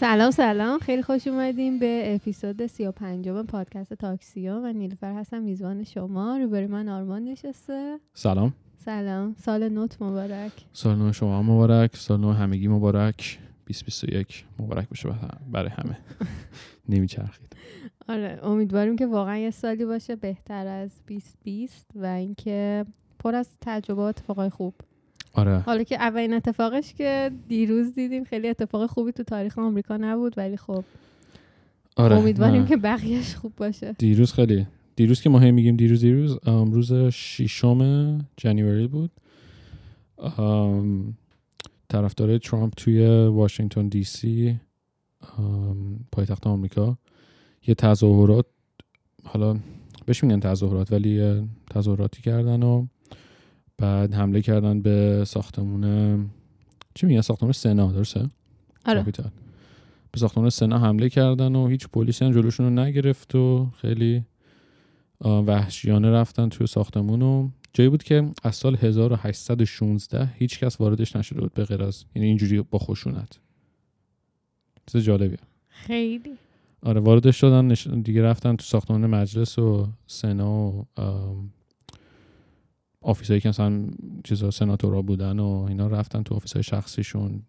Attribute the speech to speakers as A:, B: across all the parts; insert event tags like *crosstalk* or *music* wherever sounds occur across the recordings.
A: سلام سلام. خیلی خوش اومدیم به اپیزود 35 پادکست تاکسیو و نیلفر هستم میزبان شما. روبروی من آرمان نشسته.
B: سلام.
A: سلام. سال نوت مبارک.
B: سال نو شما مبارک. سال نو همگی مبارک. 2021 مبارک باشه برای همه. *laughs* نمیچرخید.
A: آره امیدواریم که واقعا یه سالی باشه بهتر از 2020 و اینکه پر از تجربات اتفاقای خوب.
B: آره.
A: حالا که اولین اتفاقش که دیروز دیدیم خیلی اتفاق خوبی تو تاریخ آمریکا نبود ولی خب
B: آره
A: امیدواریم. که بقیهش خوب باشه.
B: دیروز خیلی. دیروز که ما هی میگیم دیروز دیروز ام، روز ششم جنوری بود. ام، طرفدار ترامپ توی واشنگتن دی سی پایتخت آمریکا. یه تظاهرات حالا بهش میگن تظاهرات ولی تظاهراتی کردن و بعد حمله کردن به ساختمون چی میگن؟ ساختمون سنا درسته؟
A: آره.
B: کاپیتال به ساختمان سنا حمله کردن و هیچ پلیسی هم جلوشون رو نگرفت و خیلی وحشیانه رفتن توی ساختمون و جایی بود که از سال 1816 هیچ کس واردش نشده بود به غیر از یعنی اینجوری با خشونت. چیز جالبیه.
A: خیلی.
B: آره واردش شدن. دیگه رفتن تو ساختمان مجلس و سنا و آفیسایی که مثلا چیزا سناتورا بودن و اینا رفتن تو آفیسای شخصیشون.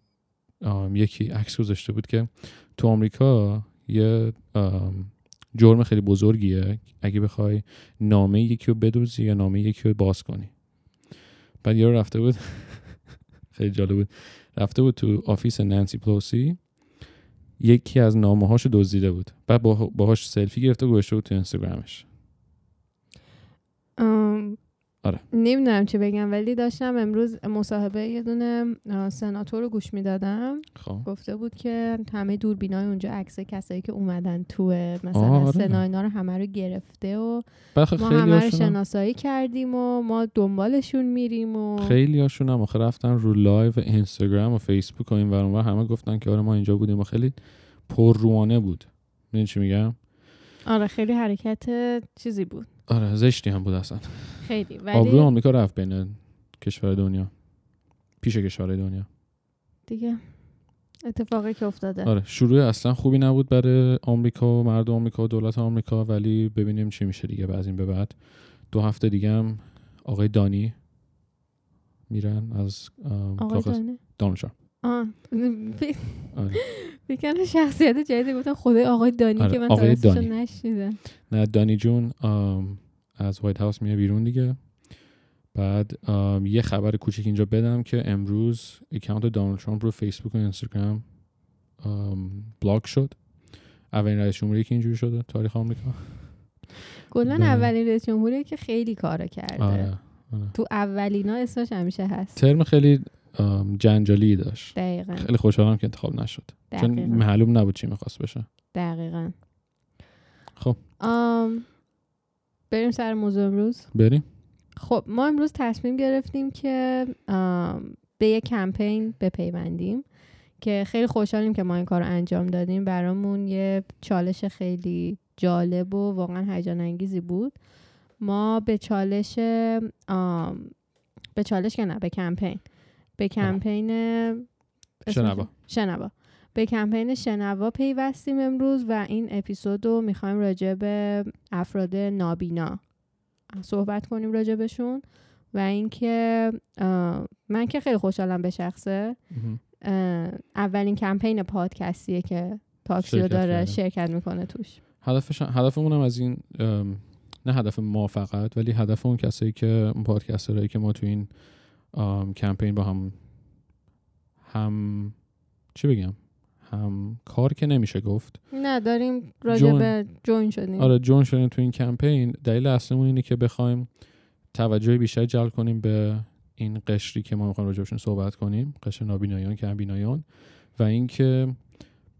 B: یکی عکس گذاشته بود که تو آمریکا یه جرم خیلی بزرگیه. اگه بخوای نامه یکی رو بدوزی یا نامه یکی رو باز کنی. بعد یارو رفته بود *laughs* خیلی جالب بود. رفته بود تو office نانسی پلوسی. یکی از نامه هاشو دزدیده بود. بعد با- باهاش سلفی گرفته و گذاشته بود تو اینستاگرامش.
A: ام،
B: آره.
A: نمی‌دونم چی بگم ولی داشتم امروز مصاحبه یه دونه سناتور رو گوش می‌دادم.
B: خب.
A: گفته بود که همه دوربینای اونجا عکس کسایی که اومدن تو مثلا
B: آره.
A: سنا اینا رو همه رو گرفته و ما همه رو شناسایی کردیم و ما دنبالشون میریم و
B: خیلی هاشون هم آخه رفتن رو live اینستاگرام و فیسبوک و این ور اون ور همه گفتن که آره ما اینجا بودیم و خیلی پرروانه بود. می‌دونی چی میگم؟
A: آره خیلی حرکت چیزی بود.
B: آره زشتی هم بود اصلا.
A: خیلی ولی
B: آمریکا رفت بین کشور دنیا. پیش کشور دنیا.
A: دیگه اتفاقی که افتاده.
B: آره شروع اصلا خوبی نبود برای آمریکا و مردم آمریکا و دولت آمریکا ولی ببینیم چی میشه دیگه بعد این به بعد. دو هفته دیگه هم آقای دانی میرن از
A: آقای
B: دونالد ترامپ.
A: آه
B: آره. *laughs*
A: فکر شخصیت جدیدی گفتم خدای آقای دانی
B: آره،
A: که من
B: آقای دانی.
A: نشنیدم
B: نه دانی جون از White House میره بیرون دیگه بعد یه خبر کوچیک اینجا بدم که امروز account دونالد ترامپ رو فیسبوک و اینستاگرام ام، block شد اولین رئیس جمهوری که اینجوری شده تاریخ آمریکا
A: کلا. اولین رئیس جمهوری که خیلی کارا کرده
B: آره آره.
A: تو اولینا اسمش همیشه هست
B: ترم خیلی جنجالی داشت.
A: دقیقا.
B: خیلی خوشحالم که انتخاب نشد. چون
A: دقیقا.
B: معلوم نبود چی می‌خواست بشه.
A: دقیقا.
B: خب.
A: آم، بریم سر موضوع امروز.
B: بریم.
A: خب ما امروز تصمیم گرفتیم که آم، به یه کمپین بپیوندیم که خیلی خوشحالیم که ما این کار رو انجام دادیم. برامون یه چالش خیلی جالب و واقعا هیجان انگیزی بود. ما به چالش آم، به چالش که نه به کمپین. به کمپین
B: شنوا.
A: شنوا. به کمپین شنوا پیوستیم امروز و این اپیزود رو می‌خوایم راجع به افراد نابینا صحبت کنیم راجع بهشون و اینکه من که خیلی خوشحالم به شخصه. اولین کمپین پادکستیه که تاکسیو داره. شرکت می‌کنه توش.
B: هدفش هدفمون هم از این نه هدف ما فقط ولی هدف اون کسایی که اون پادکسترهایی که ما تو این کمپین با هم هم چی بگم؟ هم کار که نمیشه گفت.
A: نه داریم راجع
B: join.
A: به join شدیم.
B: آره join شدیم تو این کمپین. دلیل اصلیمون اینه که بخوایم توجه بیشتر جلب کنیم به این قشری که ما می‌خوایم راجبشون صحبت کنیم قشر نابینایان که بینایان و اینکه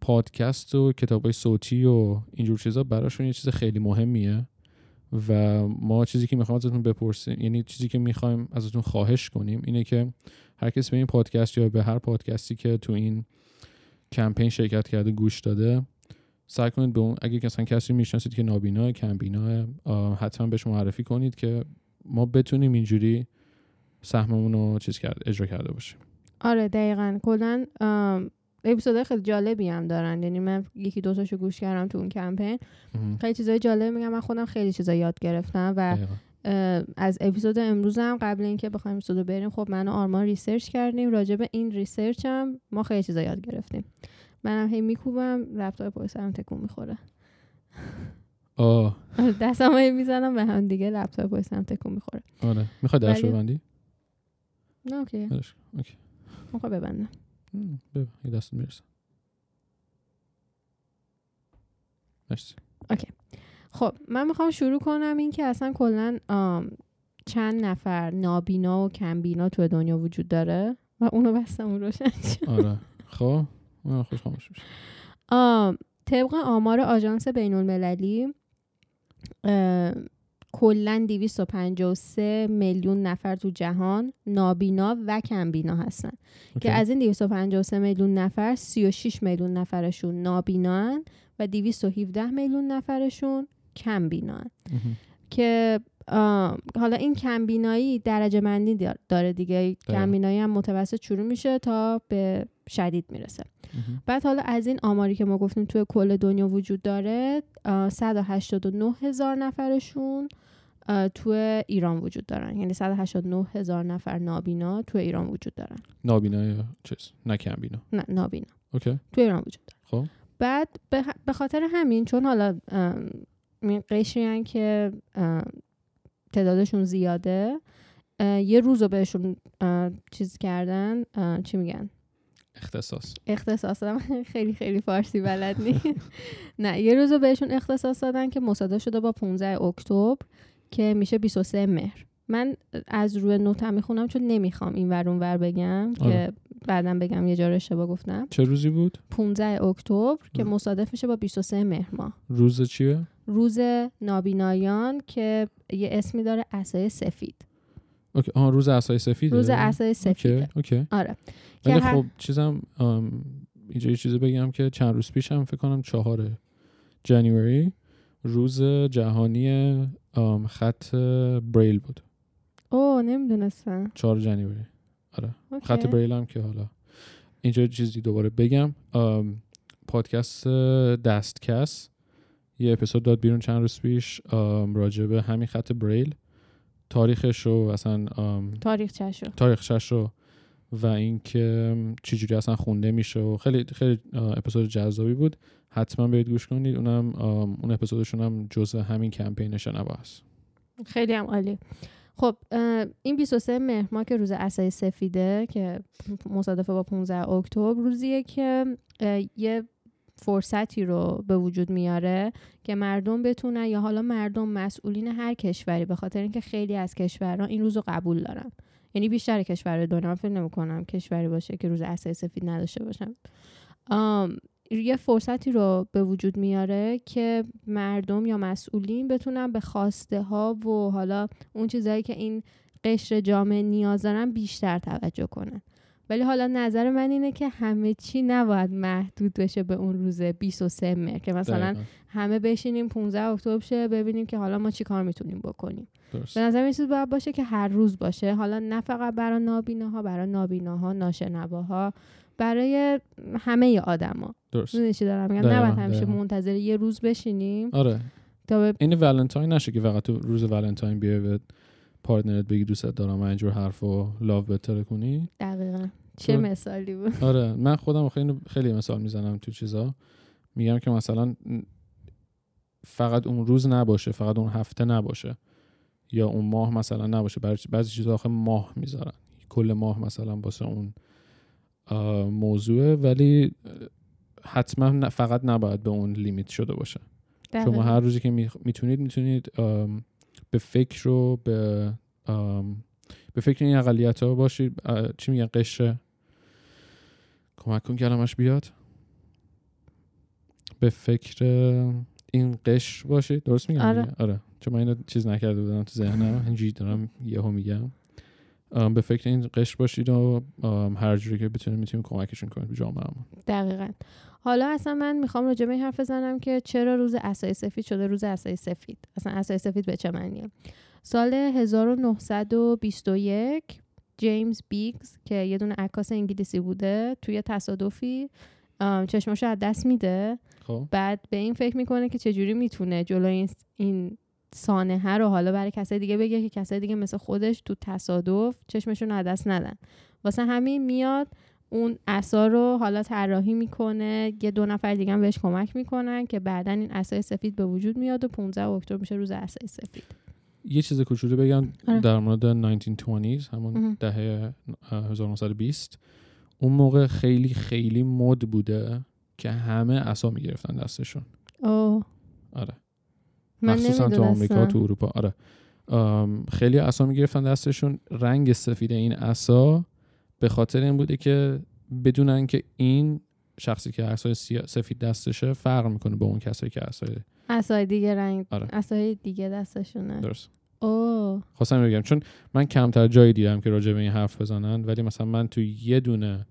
B: پادکست و کتاب های صوتی و اینجور چیزا براشون یه چیز خیلی مهمیه. و ما چیزی که می‌خوایم ازتون بپرسیم یعنی چیزی که می‌خوایم ازتون خواهش کنیم اینه که هر کس به این پادکست یا به هر پادکستی که تو این کمپین شرکت کرده گوش داده سعی کنید به اون اگه مثلا کسی می‌شناسید که نابینا کمبینا حتما بهش معرفی کنید که ما بتونیم اینجوری سهممون رو چیز کرد اجرا کرده باشیم.
A: آره دقیقا. کلا اپیزود خیلی جالبی هم دارن. یعنی من یکی دو تاشو گوش کردم تو اون کمپین. خیلی چیزای جالب میگن. من خودم خیلی چیزا یاد گرفتم و از اپیزود امروز هم قبل اینکه بخوایم اپیزودو بریم خب من و آرمان research کردیم. راجع به این research هم ما خیلی چیزا یاد گرفتیم. منم هی میکوبم لپتاپ پای سرم تکون می‌خوره.
B: آه.
A: دستم هی می‌زنم به هم دیگه لپتاپ پای سرم تکون می‌خوره.
B: آره. می‌خوای درش ببندی؟
A: نه
B: okay. okay.
A: می‌خوام ببندم.
B: ببند یه دست می‌رسه مرسی
A: خب من می‌خوام شروع کنم این که اصلا کلا چند نفر نابینا و کمبینا تو دنیا وجود داره و اونو بستم اون روشن.
B: آره خب من خوش خاموش میشه
A: طبق آمار آژانس بین المللی کلا 253 میلیون نفر تو جهان نابینا و کمبینا هستن. که از این 253 میلیون نفر 36 میلیون نفرشون نابینان و 217 میلیون نفرشون کمبینان. که آم، حالا این کمبینایی درجه بندی دار- داره دیگه. کمبینایی هم متوسط شروع میشه تا به شدید می‌رسه. بعد حالا از این آماری که ما گفتیم توی کل دنیا وجود داره آه، 189 هزار نفرشون توی ایران وجود دارن. یعنی 189 هزار نفر نابینا توی ایران وجود دارن.
B: نابینا یا چیز؟ نه کمبینا
A: نه نابینا.
B: اوکی.
A: توی ایران وجود دارن.
B: خب.
A: بعد به خاطر همین چون حالا این قشری که تعدادشون زیاده یه روز رو بهشون چیز کردن چی میگن؟
B: اختصاص.
A: اختصاص. دادم *laughs* خیلی خیلی فارسی بلد نیست. *laughs* نه یه روز رو بهشون اختصاص دادن که مصادف شده با 15 اکتبر. که میشه 23 مهر. من از روی نوتم می‌خونم چون نمی‌خوام این ور ور بگم
B: آره.
A: که بعدم بگم یه جا اشتباه گفتم.
B: چه روزی بود؟
A: 15 اکتبر که مصادف میشه با 23 مهر ماه
B: روز چیه؟
A: روز نابینایان که یه اسمی داره اسای سفید.
B: okay. آها روز عصای سفیده؟
A: روز عصای
B: okay
A: سفیده.
B: okay
A: آره.
B: ولی
A: هر-
B: خب چیزم اینجا یه چیزی بگم که چند روز پیشم فکر کنم چهار January روز جهانی خط بریل بود.
A: او نمی‌دونستم.
B: چهار January.
A: okay.
B: خط بریل هم که حالا اینجا چیزی دوباره بگم. پادکست دستکس. یه اپیزود داد بیرون چند روز پیش. راجع به همین خط بریل تاریخش رو اصلا ام،
A: تاریخ چشو
B: تاریخش رو و اینکه چجوری اصلا خونده میشه و خیلی خیلی اپیزود جذابی بود. حتما برید گوش کنید. اونم اون اپیزودشون هم جزء همین کمپین شنوا هست.
A: خیلی هم عالی. خب این 23 مهر ماه که روز اسای سفیده که مصادفه با 15 اکتبر روزیه که یه فرصتی رو به وجود میاره که مردم بتونن یا حالا مردم مسئولین هر کشوری به خاطر اینکه خیلی از کشورها این روز رو قبول دارن. یعنی بیشتر کشور دنیا فکر نمی‌کنم کشوری باشه که روز اسای سفید نداشته باشن آم، یه فرصتی رو به وجود میاره که مردم یا مسئولین بتونن به خواسته ها و حالا اون چیزهایی که این قشر جامعه نیاز دارن بیشتر توجه کنن. ولی حالا نظر من اینه که همه چی نباید محدود بشه به اون روز 23 مهر که مثلا
B: دقیقاً.
A: همه بشینیم 15 اکتبر شه ببینیم که حالا ما چی کار می‌تونیم بکنیم.
B: درست.
A: به نظر این چیز باید باشه که هر روز باشه. حالا نه فقط برای نابیناها برای نابیناها ناشنواها برای همه آدما.
B: درست.
A: چی دارم میگم؟ نباید همیشه
B: دقیقاً.
A: منتظر یه روز بشینیم
B: آره.
A: تا به
B: این ولنتاین نشه که فقط تو روز ولنتاین بیای به پارتنرت بگی دوستت دارم و اینجور حرف و لاو بتر کنی.
A: دقیقا. چه
B: تو-
A: مثالی بود؟
B: آره من خودم خیلی خیلی مثال می‌زنم تو چیزا. میگم که مثلا فقط اون روز نباشه فقط اون هفته نباشه. یا اون ماه مثلا نباشه. برای بعضی چیزا آخه ماه می‌ذارن. کل ماه مثلا واسه اون موضوعه. ولی حتما فقط نباید به اون لیمیت شده باشه. شما. هر روزی که می- می‌تونید می‌تونید به فکر و به به فکر این اقلیت ها باشید چی میگن؟ قشر. کمک کن کلمش بیاد. به فکر این قشر باشید درست میگم
A: آره.
B: آره. چون من اینو چیز نکرده بودم تو ذهنم. اینجوری دارم یهو میگم. به فکر این قشر باشید و هر جوری که بتونید می‌تونید کمکشون کنید به جامعهمون
A: دقیقا. حالا اصلا من می‌خوام راجع به این حرف بزنم که چرا روز اسای سفید شده روز اسای سفید؟ اصلا اسای سفید به چه معنیه؟ سال 1921 جیمز بیگز که یه دونه عکاس انگلیسی بوده توی تصادفی چشماشو از دست میده.
B: خب.
A: بعد به این فکر می‌کنه که چجوری می‌تونه جلوی این, این سانحه رو حالا برای کسای دیگه بگه که کسای دیگه مثل خودش تو تصادف چشمشون از دست ندن. واسه همین میاد اون عصا رو حالا طراحی می‌کنه یه دو نفر دیگه هم بهش کمک می‌کنن که بعدا این عصای سفید به وجود میاد و 15 اکتبر میشه روز عصای سفید.
B: یه چیز کوچولو بگم
A: آره.
B: در مورد 1920 همون. دهه اه، 1920 اون موقع خیلی خیلی مد بوده که همه عصا می‌گرفتن دستشون.
A: اوه.
B: آره.
A: من
B: مخصوصا تو آمریکا تو اروپا. آره. خیلی عصا می‌گرفتن دستشون. رنگ سفید این عصا به خاطر این بوده که بدونن که این شخصی که عصای سفید دستشه فرق می‌کنه با اون کسایی که عصای
A: عصای دیگه رنگ
B: آره.
A: عصای دیگه دستشونه
B: درست
A: اوه
B: خواستم بگم چون من کمتر جایی دیدم که راجع به این حرف بزنن ولی مثلا من تو یه دونه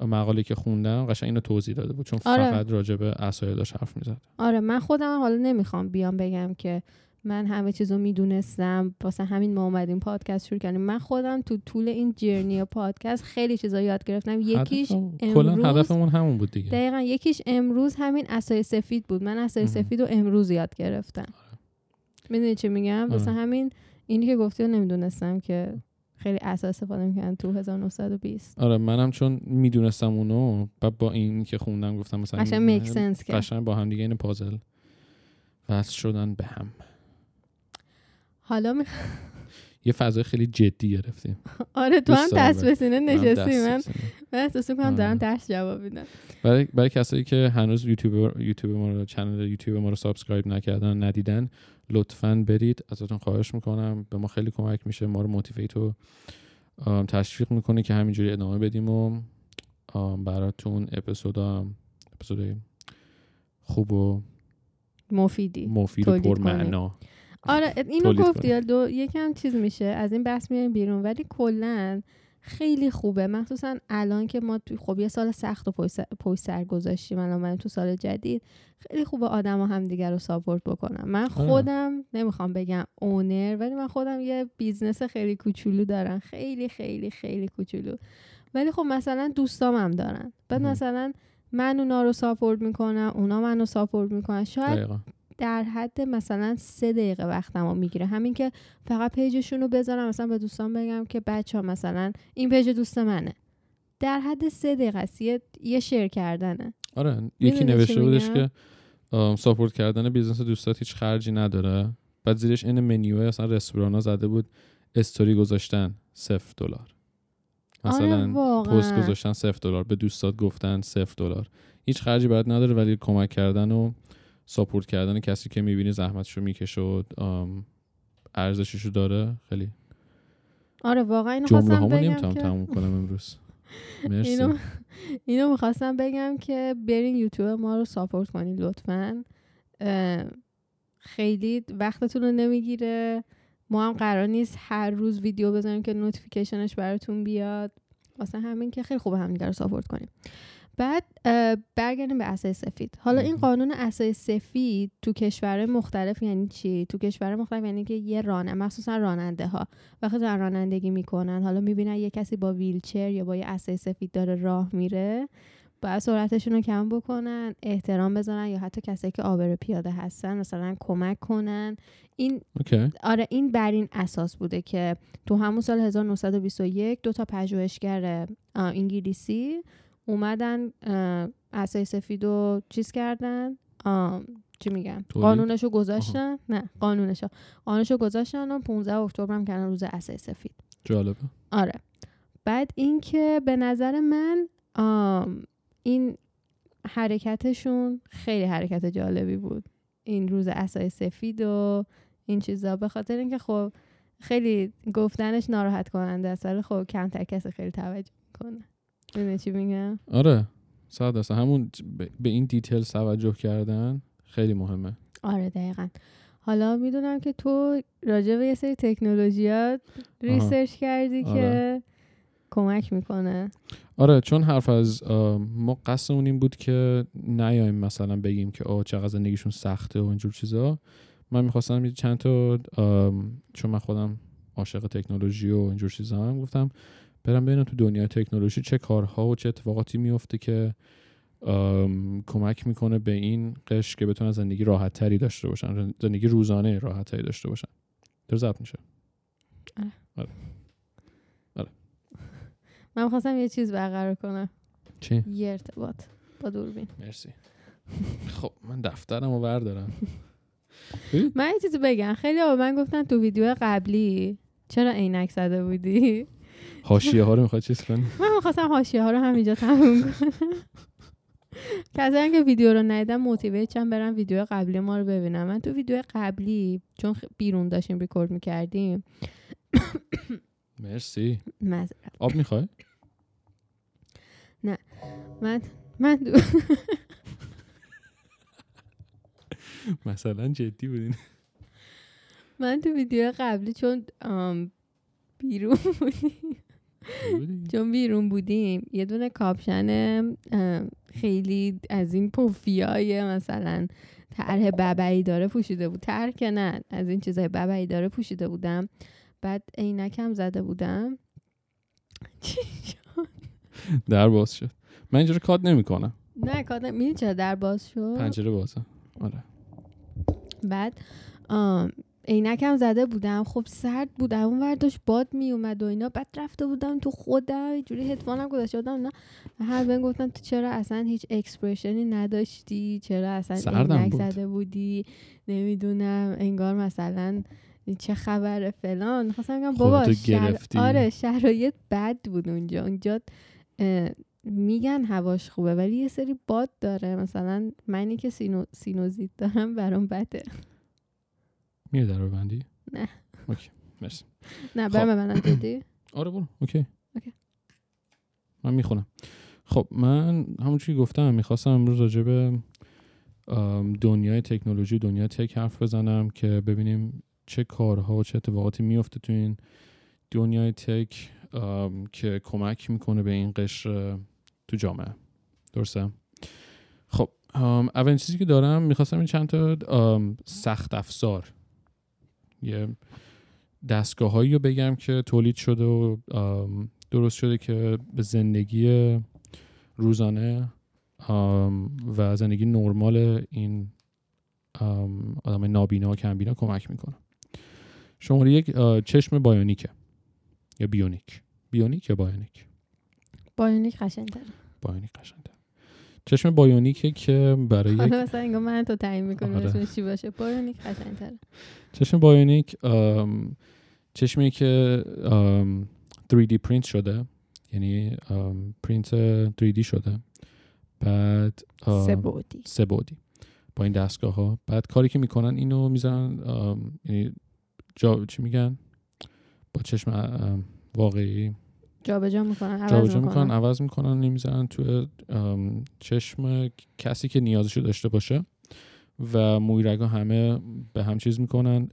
B: مقاله که خوندم قشنگ اینو توضیح داده بود چون
A: آره.
B: فقط راجع به عصای داشت حرف می‌زد
A: آره من خودم حالا نمی‌خوام بیام بگم که من همه چیزو می‌دونستم. واسه همین ما اومدیم پادکست شروع کردیم. من خودم تو طول این جرنی پادکست خیلی چیزا یاد گرفتم. یکیش
B: کلا
A: امروز
B: هدفمون همون بود دیگه.
A: دقیقا یکیش امروز همین اسای سفید بود. من اسای. سفید رو امروز یاد گرفتم. می‌دونی چی میگم؟ واسه
B: آره.
A: همین اینی که گفتی رو نمی‌دونستم که خیلی اساس استفاده می‌کنن تو 1920
B: آره منم چون می‌دونستم اونو و با این که خوندم گفتم مثلا
A: قشنگ میک سنس
B: با هم دیگه این پازل وصل شدن به هم.
A: حالا می...
B: یه فضای خیلی جدی گرفتیم.
A: آره تو هم دست به سینه نشستی من. من احساس می‌کنم
B: آره.
A: دارم درس جواب میدم.
B: برای برای کسایی که هنوز یوتیوب یوتیوب ما رو channel یوتیوب ما رو subscribe نکردن ندیدن لطفا برید. ازتون خواهش می‌کنم. به ما خیلی کمک میشه. ما رو motivate و تشویق می‌کنه که همینجوری ادامه بدیم و براتون اپیزودا اپیزودای خوب و
A: مفیدی
B: مفید و پرمعنا.
A: آره اینو گفتی دو یکم چیز میشه از این بحث میایم بیرون ولی کلا خیلی خوبه. مخصوصا الان که ما تو خب یه سال سخت و پشت سر- گذاشتیم الان من تو سال جدید. خیلی خوبه آدما هم دیگر رو support بکنن. من خودم نمی‌خوام بگم owner ولی من خودم یه business خیلی کوچولو دارم. خیلی خیلی خیلی کوچولو. ولی خب مثلا دوستام هم دارن. بعد. مثلا من اونا رو support می‌کنم اونا منو support می‌کنن. شاید
B: دقیقا.
A: در حد مثلا سه دقیقه وقتمو می‌گیره. همین که فقط page شون رو بذارم مثلا به دوستان بگم که بچه ها مثلا این page دوست منه. در حد سه دقیقه است. یه, یه share کردنه.
B: آره یکی نوشته بودش؟ که support کردن business دوستات هیچ خرجی نداره. بعد زیرش این منیو اصلا رستوران زده بود استوری گذاشتن صفر دلار. مثلا
A: آره
B: پست گذاشتن صفر دلار به دوستات گفتن صفر دلار. هیچ خرجی برات نداره ولی کمک کردن و ساپورت کردن کسی که می‌بینی زحمتشو می‌کشه و ارزششو داره خیلی.
A: آره واقعا اینو خواستم بگم
B: نمی‌تونم
A: که
B: تموم کنم امروز. *laughs* مرسی.
A: اینو اینو می‌خواستم بگم که برین یوتیوب ما رو ساپورت کنید لطفا. خیلی وقتتون رو نمی‌گیره. ما هم قرار نیست هر روز ویدیو بزنیم که notification ش براتون بیاد. واسه همین که خیلی خوبه همدیگه رو support کنیم. بعد برگردیم به عصای سفید. حالا این. قانون عصای سفید تو کشور مختلف یعنی چی؟ تو کشور مختلف یعنی که یه راننده مخصوصا راننده ها وقتی دارن رانندگی می‌کنن حالا می‌بینن یه کسی با ویلچر یا با یه عصای سفید داره راه میره باید سرعتشون رو کم بکنن احترام بذارن یا حتی کسایی که عابر پیاده هستن مثلا کمک کنن. این
B: اوکی.
A: آره این بر این اساس بوده که تو همون سال 1921 دو تا پژوهشگر انگلیسی اومدن اسای سفید رو چیز کردن. چی میگم
B: تولید؟
A: قانونشو گذاشتن؟ نه قانونشو. قانونشو گذاشتن و 15 اکتبر هم کردن روز اسای سفید.
B: جالبه.
A: آره. بعد اینکه به نظر من این حرکتشون خیلی حرکت جالبی بود. این روز عصای سفید و این چیزا. به خاطر اینکه خب خیلی گفتنش ناراحت کننده است ولی خب کمتر کسی خیلی توجه می‌کنه. می‌دونی چی میگم؟
B: آره صد درصد. همون به این detail توجه کردن خیلی مهمه.
A: آره دقیقا. حالا می‌دونم که تو راجع به یه سری تکنولوژیات research کردی
B: آره.
A: که کمک می‌کنه.
B: آره چون حرف از ما قصدمون این بود که نیایم مثلا بگیم که آه چقدر زندگیشون سخته و اینجور چیزا. من می‌خواستم چند تا چون من خودم عاشق تکنولوژی و اینجور چیزا هم گفتم برم ببینم تو دنیای تکنولوژی چه کارها و چه اتفاقاتی میفته که کمک می‌کنه به این قش که بتونن زندگی راحت تری داشته باشن زندگی روزانه راحت تری داشته باشن. در ضبط میشه. *laughs*
A: من خواستم یه چیز برقرار کنم.
B: چی؟
A: یه ارتباط. با دوربین.
B: مرسی. خب من دفترم رو بردارم. *laughs*
A: من یه چیزی بگم. خیلی به من گفتن تو ویدیو قبلی چرا عینک زده بودی؟
B: حاشیه ها رو می‌خواد چیز کنی؟
A: من می‌خواستم حاشیه ها رو همینجا تموم کنم. کسایی که ویدیو رو ندیدن موتیویت چم برم ویدیو قبلی ما رو ببینم من تو ویدیو قبلی چون بیرون داشتیم ریکورد می‌کردیم.
B: مرسی. آب می‌خوای؟
A: من من دو...
B: مثلا جدی بودین.
A: من تو ویدیو قبلی چون بیرون بودیم.
B: بودی؟
A: چون بیرون بودیم یه دونه کاپشن خیلی از این پوفیای مثلا طرح ببعی داره پوشیده بود. طرح که نه از این چیزای ببعی داره پوشیده بودم. بعد عینکم زده بودم. *laughs* چی شد؟
B: در باز شد. من اینجا رو کات نمی‌کنم.
A: نه کادم می‌دونی چرا در باز شد؟
B: پنجره بازه. آره.
A: بعد آم، عینکم زده بودم. خب سرد بودم اون ور داشت باد می اومد و اینا. بعد رفته بودم تو خودم اینجوری هدفونم گذاشته بودم. نه. هر بهم گفتن تو چرا اصلا هیچ اکسپرشنی نداشتی؟ چرا اصلا عینک
B: بود.
A: زده بودی؟ نمی‌دونم. انگار مثلا چه خبره فلان. خواستم بگم بابا شر... آره شرایط بد بود اونجا. اونجا اه، میگن هواش خوبه ولی یه سری باد داره. مثلا منی که سینو... سینوزیت دارم برام بده.
B: میره در رو بندی؟
A: نه.
B: okay مرسی.
A: نه. برام ببندم جدی
B: آره برو. okay.
A: okay.
B: من می‌خونم. خب من همونجوری که گفتم می‌خواستم امروز راجع به دنیای تکنولوژی دنیای تک حرف بزنم که ببینیم چه کارها و چه اتفاقاتی میفته تو این دنیای تک که کمک می‌کنه به این قشر تو جامعه. درسته؟ خب اولین چیزی که دارم می‌خواستم این چند تا سخت افزار یه دستگاه هایی رو بگم که تولید شده و درست شده که به زندگی روزانه و زندگی نرمال این آدم نابینا و کمبینا کمک می‌کنه. شماره یک چشم bionic ه یا بیونیک. بیونیک یا bionic؟
A: bionic قشنگ‌تره.
B: bionic قشنگه چشم bionic ه که برای یک
A: مثلا انگار من تو تعیین می‌کنی
B: آره.
A: چی باشه؟ bionic قشنگ‌تره.
B: چشم bionic ام، چشمی که ام، 3D پرینت شده. یعنی ام، پرینت 3D شده. بعد
A: سه بعدی.
B: با این دستگاه ها بعد کاری که می‌کنن اینو می‌زنن یعنی جا چی میگن؟ با چشم واقعی.
A: جابجا می‌کنن عوض
B: جابجا می‌کنن.
A: می‌کنن
B: عوض می‌کنن نمی‌زنن تو ام، چشم کسی که نیازشو داشته باشه و مویرگا همه به هم چیز می‌کنن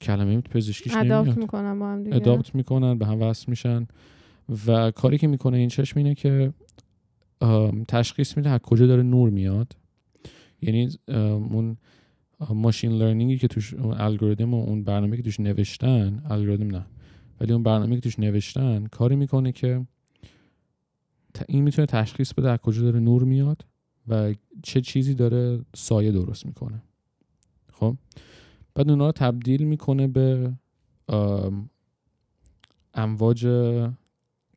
B: کلمه پزشکیش نمیاد.
A: می‌کنن با هم دیگه.
B: اداپت می‌کنن به هم وصل میشن و کاری که می‌کنه این چشم اینه که تشخیص میده از کجا داره نور میاد. یعنی اون ماشین لرنینگی که توش الگوریتم و اون برنامه که توش نوشتن الگوریتم نه. ولی اون برنامه که توش نوشتن کاری می‌کنه که این می‌تونه تشخیص بده از کجا داره نور میاد و چه چیزی داره سایه درست می‌کنه. خب؟ بعد اونا رو تبدیل می‌کنه به ام، امواج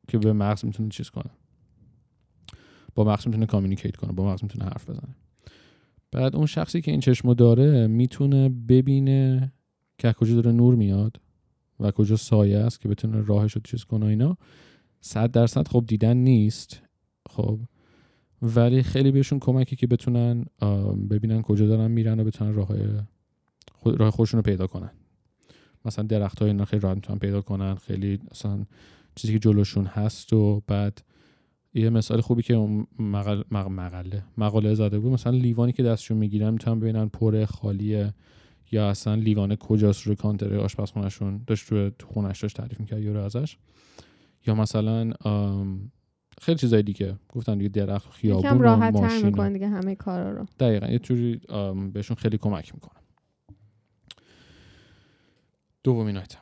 B: که به مغز می‌تونه چیز کنه. با مغز می‌تونه کامیونیکیت کنه با مغز می‌تونه حرف بزنه. بعد اون شخصی که این چشمو داره می‌تونه ببینه که کجا داره نور میاد. و کجا سایه است که بتونه راهش رو چیز کنه اینا. صد درصد خب دیدن نیست خب. ولی خیلی بهشون کمکی که بتونن ببینن کجا دارن میرن و بتونن راه خود راه خودشون رو پیدا کنن. مثلا درخت های اینا خیلی راحت می‌تونن پیدا کنن خیلی اصلا چیزی که جلوشون هست و بعد یه مثال خوبی که مقل... مق... مقاله مقاله زده بود مثلا لیوانی که دستشون می‌گیرن می‌تونن ببینن پر خالیه. یا اصلا لیوان کجاست روی کانتر آشپزخونهشون؟ داشت روی تو خونش داشت تعریف می‌کرد یورو ازش. یا مثلا خیلی چیزای دیگه. گفتم دیگه درخت خیابون
A: یکم راحت تر می‌کنن دیگه همه کارا رو.
B: دقیقا یه جوری بهشون خیلی کمک می‌کنه. دومین آیتم.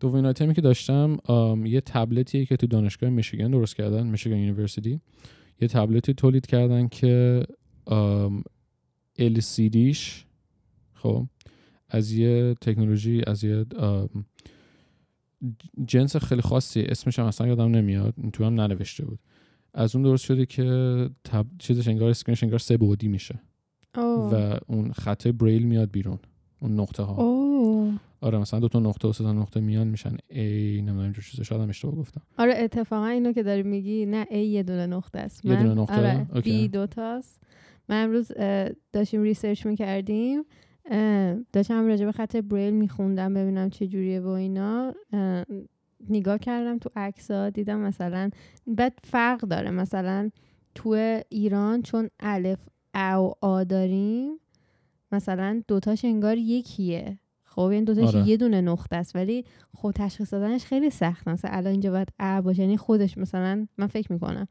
B: دومین آیتمی که داشتم یه تبلتیه که تو دانشگاه میشیگن درست کردن Michigan University. یه تبلتی تولید کردن که LCD ش خب از یه تکنولوژی از یه جنس خیلی خاصی. اسمش هم اصلا یادم نمیاد. تو هم ننوشته بود. از اون درست شده که تب... چیزش انگار screen ش انگار سه بعدی میشه. و اون خط بریل میاد بیرون. اون نقطه ها. آره مثلا دو تا نقطه و سه تا نقطه میان میشن. A نمی‌دونم اینجور چیزا. شاید هم اشتباه گفتم.
A: آره اتفاقا اینو که داری میگی نه A یه دونه نقطه است.
B: یه
A: من-
B: دونه نقطه؟
A: آره
B: okay.
A: B دوتاست من امروز داشتیم research می‌کردیم. داشتم راجع به خط بریل میخوندم ببینم چه جوریه و اینا. اه، نگاه کردم تو عکسا دیدم مثلا بعد فرق داره. مثلا تو ایران چون الف او آ داریم مثلا دوتاش انگار یکیه. خب این دوتاش
B: آره.
A: یه دونه نقطه است. ولی خب تشخیص دادنش خیلی سخته مثلا الان اینجا باید ا باشه یعنی خودش مثلا من فکر می‌کنم.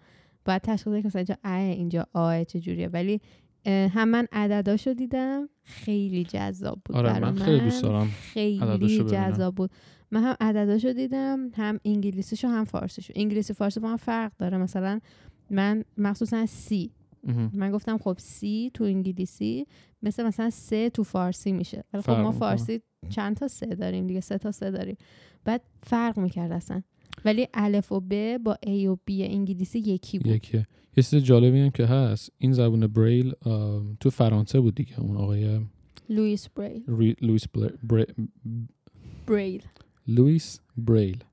A: باید تشخیص بدی که مثلا اینجا ا اینجا آ چجوریه. ولی اه، هم من عدداشو دیدم. خیلی جذاب بود
B: آره
A: برا
B: من خیلی دوست دارم
A: خیلی. جذاب بود. من هم عدداشو دیدم هم انگلیسیشو هم فارسیشو. انگلیسی فارسی با هم فرق داره. مثلا من مخصوصا سی. من گفتم خب سی تو انگلیسی مثل مثلا سه تو فارسی میشه. ولی خب ما. فارسی چند تا سه داریم دیگه؟ سه تا سه داریم. بعد فرق می‌کرد اصلا. ولی الف و ب با A و B انگلیسی یکی بود.
B: یکیه. یه چیز جالبی هم که هست این زبون بریل تو فرانسه بود دیگه اون آقای
A: لوئیس بریل.
B: ری- لوئیس
A: بریل.
B: لوئیس بریل.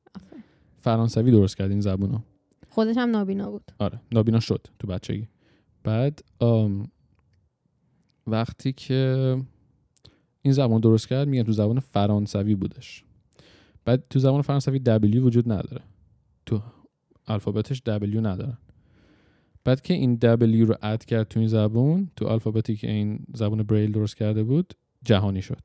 B: فرانسوی درست کرد این زبونو.
A: خودش هم نابینا بود.
B: آره نابینا شد تو بچگی. بعد آم، وقتی که این زبان درست کرد میگن تو زبان فرانسوی بودش. بعد تو زبان فرانسوی W وجود نداره. تو الفابتش W ندارن بعد که این W رو اد کرد تو این زبون تو الفابتی که این زبان بریل درست کرده بود جهانی شد.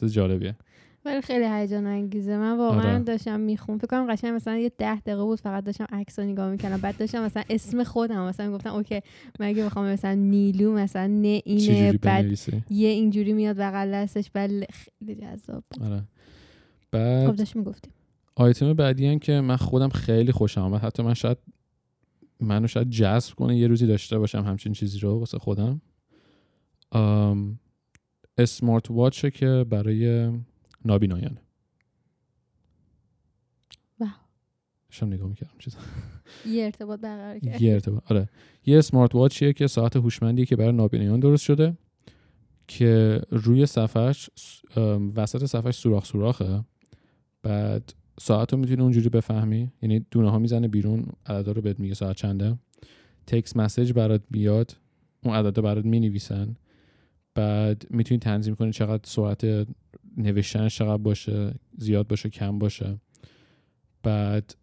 B: چیز جالبیه.
A: ولی خیلی هیجان انگیزه. من واقعا
B: آره.
A: داشتم میخون فکر کنم قشنگ مثلا یه ده دقیقه بود فقط داشتم عکس رو نگاه می‌کردم. بعد داشتم مثلا اسم خودم مثلا می‌گفتم اوکی من اگه بخوام مثلا نیلو مثلا نه اینه بعد یه اینجوری میاد بغل دستش. بله خیلی جذاب بود.
B: آره
A: خب
B: بعد
A: داشت می‌گفتیم.
B: آیتم بعدی هم که من خودم خیلی خوشم آمد حتی من شاید منو شاید جذب کنه یه روزی داشته باشم همچین چیزی رو واسه خودم. آم، اسمارت واچه که برای نابینایان.
A: واو.
B: داشتم نگاه می‌کردم چیز
A: یه ارتباط برقرار کرد
B: یه ارتباط آره. یه اسمارت واچیه که ساعت هوشمندیه که برای نابینایان درست شده که روی صفحش وسط صفحش سوراخ سوراخه. بعد ساعت رو می‌تونی اونجوری بفهمی؟ یعنی دونه ها می‌زنه بیرون عددا رو بهت میگه ساعت چنده. تکس مسیج برات بیاد اون عددا برات می‌نویسن. بعد می‌تونی تنظیم کنی چقدر سرعت نوشتنش چقدر باشه زیاد باشه کم باشه. بعد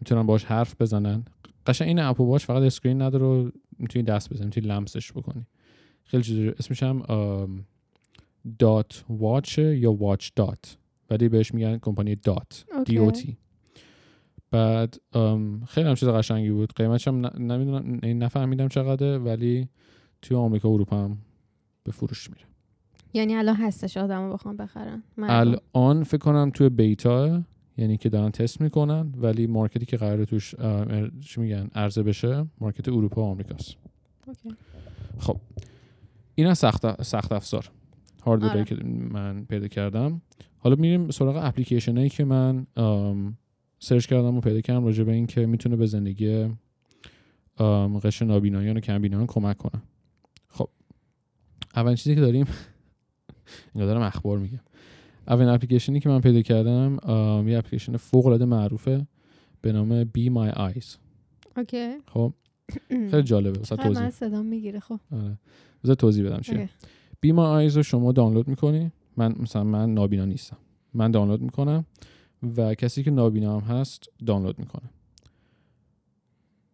B: می‌تونن باش حرف بزنن. قشنگ این Apple Watch فقط screen نداره و می‌تونی دست بزنی می‌تونی لمسش بکنی. خیلی چیز اسمش هم Dot Watch یا Watch Dot ولی بهش میگن کمپانی Dot D
A: O.
B: T بعد خیلی هم چیز قشنگی بود قیمتش هم نمی‌دونم یعنی نفهمیدم چقدره ولی توی آمریکا و اروپا هم به فروش میره
A: یعنی الان هستش آدمو بخوام بخرن مردم.
B: الان فکر کنم توی بیتا یعنی که دارن تست می‌کنن ولی market ی که قراره توش چی میگن عرضه بشه market اروپا و آمریکاست
A: okay.
B: خب این از سخت سخت افزار hardware ی
A: آره.
B: که من پیدا کردم حالا میریم سراغ اپلیکیشن هایی که من سرچ کردم و پیدا کردم راجع به این که می‌تونه به زندگی قشر نابینایان و کمبینایان کمک کنه. خب اولین چیزی که داریم اینجا دارم اخبار میگم. اولین اپلیکیشنی که من پیدا کردم یه اپلیکیشن فوق العاده معروفه به نام Be My Eyes.
A: اوکی.
B: خب *clears throat* خیلی جالبه. واسه توضیح.
A: من صدا می‌گیره خب.
B: آره. توضیح بدم چیه. بی ما آیز رو شما دانلود می‌کنی؟ من مثلا من نابینا نیستم. من دانلود می‌کنم و کسی که نابینا هم هست دانلود می‌کنه.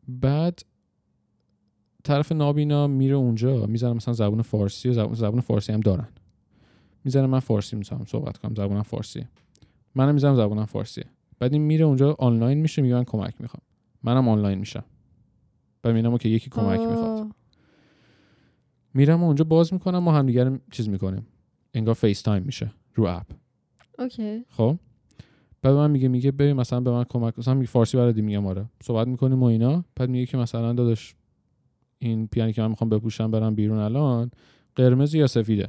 B: بعد طرف نابینا میره اونجا می‌زنه مثلا زبون فارسی و زبون, فارسی هم دارن. می‌زنه من فارسی می‌تونم صحبت کنم زبونم فارسیه منم می‌زنم زبونم فارسیه بعد این میره اونجا آنلاین میشه میگه من کمک می‌خوام. منم آنلاین میشم. بعد می‌بینم که یکی کمک می‌خواد.
A: آه.
B: میرم و اونجا باز می‌کنم ما همدیگه رو چیز می‌کنیم. انگار FaceTime میشه رو اپ.
A: okay.
B: خب؟ بعد من میگه میگه ببین مثلا به من کمک مثلا میگه فارسی بلدی؟ میگم آره. صحبت می‌کنیم و اینا. بعد میگه که مثلا داداش این پیانی که من می‌خوام بپوشم برم بیرون الان قرمز یا سفیده؟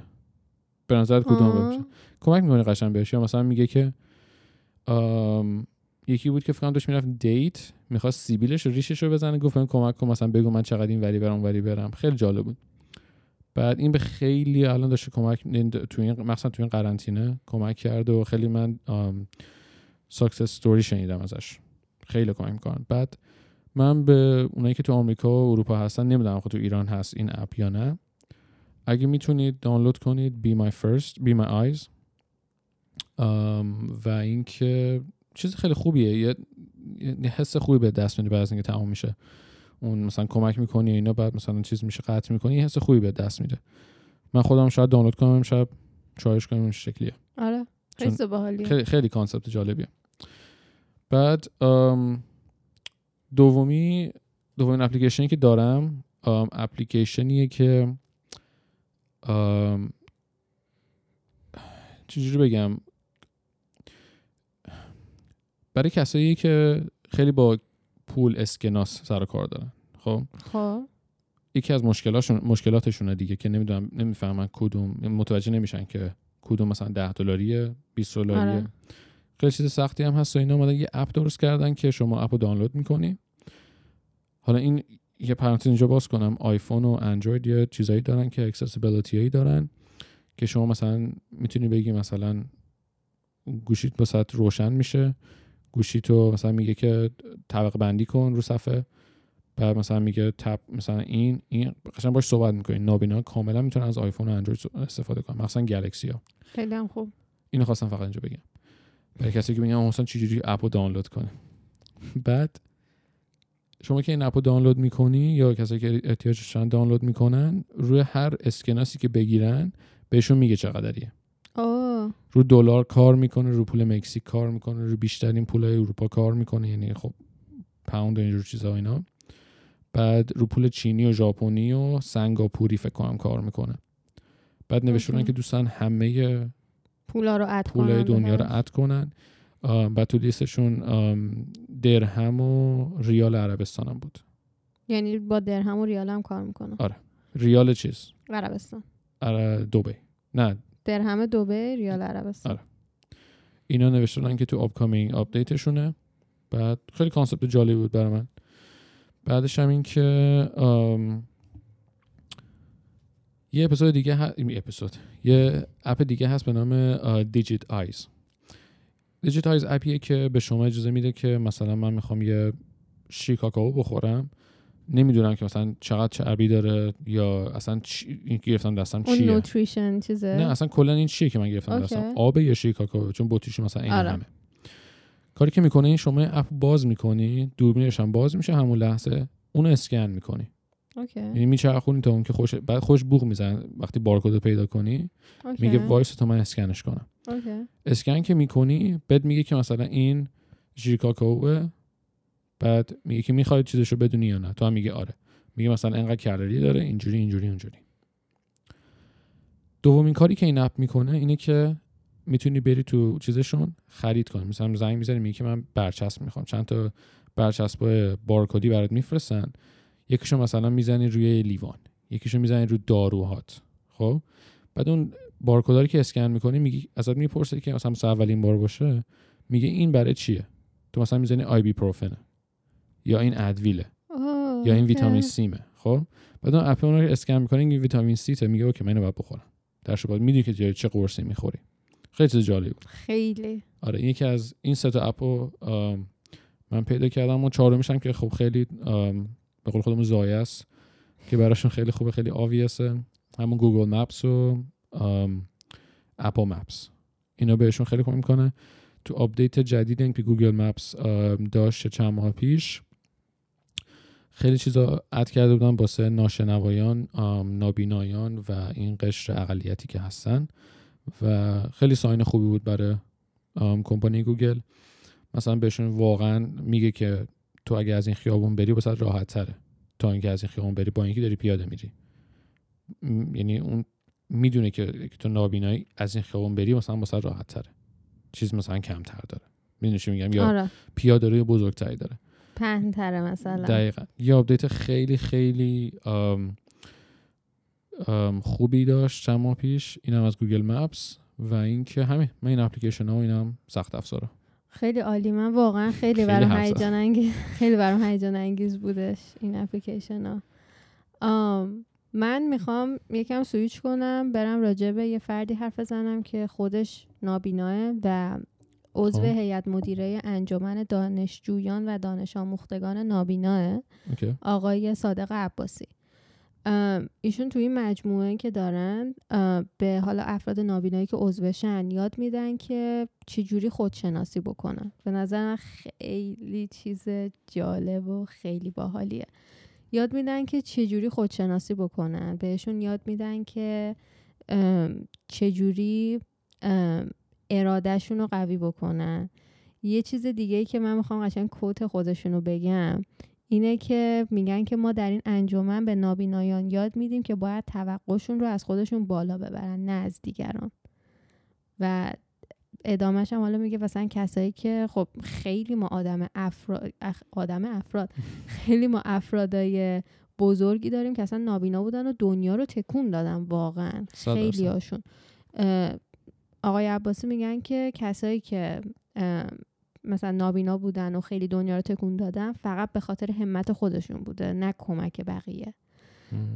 B: به نظرت کدوم. بپوشم کمک می‌کنی قشنگ بهش؟ یا مثلا میگه که آم، یکی بود که فکر داشت می‌رفت دیت می‌خواست سیبیلش و ریشش رو بزنه گفت کمک کن مثلا بگو من چقدر این وری برم وری برم. خیلی جالب بود. بعد این به خیلی الان داشته کمک تو این مثلا تو این قرنطینه کمک کرد و خیلی من success story شنیدم ازش. خیلی کمک می‌کنن. بعد من به اونایی که تو آمریکا و اروپا هستن نمی‌دونم خود تو ایران هست این اپ یا نه. اگه می‌تونید دانلود کنید Be My First Be My Eyes. و اینکه چیز خیلی خوبیه. یه, یه حس خوبی به دست میده بعد از اینکه تمام میشه. اون مثلا کمک می‌کنی و اینا بعد مثلا چیز میشه قطع می‌کنی حس خوبی به دست میده. من خودم شاید دانلود کنم شاید چایش کنم این شکلیه.
A: آره. خیلی
B: خیلی خیلی کانسپت جالبیه. بعد دومی دومین اپلیکیشنی که دارم اپلیکیشنیه که چجوری بگم؟ برای کسایی که خیلی با پول اسکناس سر و کار دارن. خب؟
A: خب.
B: یکی از مشکلاتشون مشکلاتشونه دیگه که نمی‌دونم نمی‌فهمن کدوم متوجه نمیشن که کدوم مثلا 10 دلاریه 20 دلاریه.
A: آره.
B: خیلی چیز سختی هم هست و اینا اومدن یه اپ درست کردن که شما اپ رو دانلود می‌کنی. حالا این یه پرانتز اینجا باز کنم. آیفون و اندروید یه چیزایی دارن که accessibility هایی دارن که شما مثلا می‌تونی بگی مثلا گوشیت واسه روشن میشه. گوشی تو مثلا میگه که طبقه بندی کن رو صفحه بعد مثلا میگه تپ مثلا این این قشنگ باش صحبت می‌کنی. نابینا کاملا می‌تونن از آیفون و اندروید استفاده کنن. مثلا گلکسی ها.
A: خیلی هم خوب.
B: اینو خواستم فقط اینجا بگم. برای کسی که میگن مثلا چجوری اپ رو دانلود کنه. *laughs* بعد شما که این اپ رو دانلود می‌کنی یا کسی که احتیاجشن دانلود می‌کنن روی هر اسکناسی که بگیرن بهشون میگه چقدریه. رو دلار کار می‌کنه رو پول مکزیک کار می‌کنه رو بیشترین پولای اروپا کار می‌کنه. یعنی خب پوند و اینجور چیزا اینا. بعد رو پول چینی و ژاپنی و سنگاپوری فکر کنم کار می‌کنه. بعد نوشتن. که دوستان همه
A: پولا رو اد
B: پولای دنیا رو. اد کنن. بعد تو لیستشون درهم و ریال عربستان هم بود.
A: یعنی با درهم و ریال هم کار می‌کنه
B: آره. ریال چیز؟
A: عربستان.
B: اره دبی. نه
A: درهم دبی ریال عربستان.
B: آره. اینا نوشتن که تو upcoming update شونه بعد خیلی concept جالبی بود برای من. بعدش هم این که آم، یه اپیزود دیگه ه... این اپیزود یه اپ دیگه هست به نام Digit-Eyes Digit-Eyes اپیه که به شما اجازه میده که مثلا من می‌خوام یه شیر کاکائو بخورم. نمی‌دونم که مثلا چقدر چربی داره یا اصلا چی... این گرفتم دستم
A: اون
B: چیه.
A: nutrition چیزه؟
B: نه اصلا کلا این چیه که من گرفتم. دستم؟ آب یا شیر کاکائو چون بطریش مثلا این
A: آره.
B: همه. کاری که می‌کنه این شما اپ باز می‌کنی دوربینش هم باز میشه همون لحظه اون اسکن می‌کنی.
A: okay.
B: یعنی میچرخونی تا اون که خودش بعد خودش بوق می‌زنه. وقتی بارکد رو پیدا کنی
A: okay.
B: میگه وایس تا من اسکنش کنم.
A: okay.
B: اسکن که می‌کنی بهت میگه که مثلا این شیر کاکائوه بعد میگه که می‌خوای چیزشو بدونی یا نه. تو هم میگه آره. میگه مثلا انقدر کالری داره اینجوری اینجوری اینجوری. دومین کاری که این اپ می‌کنه اینه که می‌تونی بری تو چیزشون خرید کنی. مثلا زنگ می‌زنی میگه که من برچسب می‌خوام. چند تا برچسب بارکدی برات میفرستن. یکیشو مثلا می‌زنی روی لیوان. یکیشو می‌زنی رو داروهات. خب؟ بعد اون بارکداری که اسکن می‌کنی میگی ازت می‌پرسه که مثلا اولین بار باشه. میگه این برای چیه؟ تو مثلا می‌زنی ibuprofen ه یا این Advil
A: ه.
B: یا این. ویتامین سیمه. خب؟ بعد اون اپ اون رو اسکن می‌کنه این ویتامین سی ته میگه okay من اینو باید بخورم. در بعد می‌دونی که چه قرصی می‌خوری. خیلی چیز جالبی بود.
A: خیلی.
B: آره این یکی از این سه تا اپو من پیدا کردم. و چهارمیش هم که خب خیلی به قول خودمون ضایع است که براشون خیلی خوبه خیلی obvious ه همون Google Maps و Apple Maps. اینا بهشون خیلی کمک می‌کنه. تو آپدیت جدیدی که Google Maps داشت چند ماه پیش خیلی چیزا add کرده بودن واسه ناشنوایان نابینایان و این قشر اقلیتی که هستن. و خیلی sign خوبی بود برای کمپانی گوگل. مثلا بهشون واقعا میگه که تو اگه از این خیابون بری واسه راحت تره. تا اینکه از این خیابون بری با اینکه داری پیاده میری. م، یعنی اون می‌دونه که که تو نابینایی از این خیابون بری مثلا مثلا راحت تره. چیز مثلا کمتر داره. می‌دونی چی میگم؟ یا
A: آره.
B: پیاده روی بزرگتری داره.
A: پهن تره مثلا.
B: دقیقا. یه آپدیت خیلی خیلی آم، آم، خوبی داشت چند ماه پیش. اینم از Google Maps و اینکه همین من این اپلیکیشن ها و اینم سخت افزاره.
A: خیلی عالی. من واقعا خیلی
B: خیلی
A: برام. هیجان انگیز خیلی برام هیجان انگیز بودش این اپلیکیشن ها. آم، من می‌خوام یکم سویچ کنم برم راجع به یه فردی حرف بزنم که خودش نابیناه و عضو
B: خب.
A: هیئت مدیره انجمن دانشجویان و دانش آموختگان نابیناه
B: اوکی.
A: آقای صادق عباسی. ایشون توی این مجموعه که دارن به حالا افراد نابینایی که عضوشن یاد میدن که چجوری خودشناسی بکنن. به نظر من خیلی چیز جالب و خیلی باحالیه. یاد میدن که چجوری خودشناسی بکنن. بهشون یاد میدن که چجوری ارادهشون رو قوی بکنن. یه چیز دیگه ای که من می‌خوام قشنگ کوت خودشون رو بگم اینه که میگن که ما در این انجمن به نابینایان یاد میدیم که باید توقعشون رو از خودشون بالا ببرن نه از دیگران. و ادامهش هم حالا میگه مثلا کسایی که خب خیلی ما آدم افراد آدم افراد. *laughs* خیلی ما افرادای بزرگی داریم که اصلا نابینا بودن و دنیا رو تکون دادن واقعا. خیلی. هاشون آقای عباسی میگن که کسایی که مثلا نابینا بودن و خیلی دنیا رو تکون دادن فقط به خاطر همت خودشون بوده نه کمک بقیه.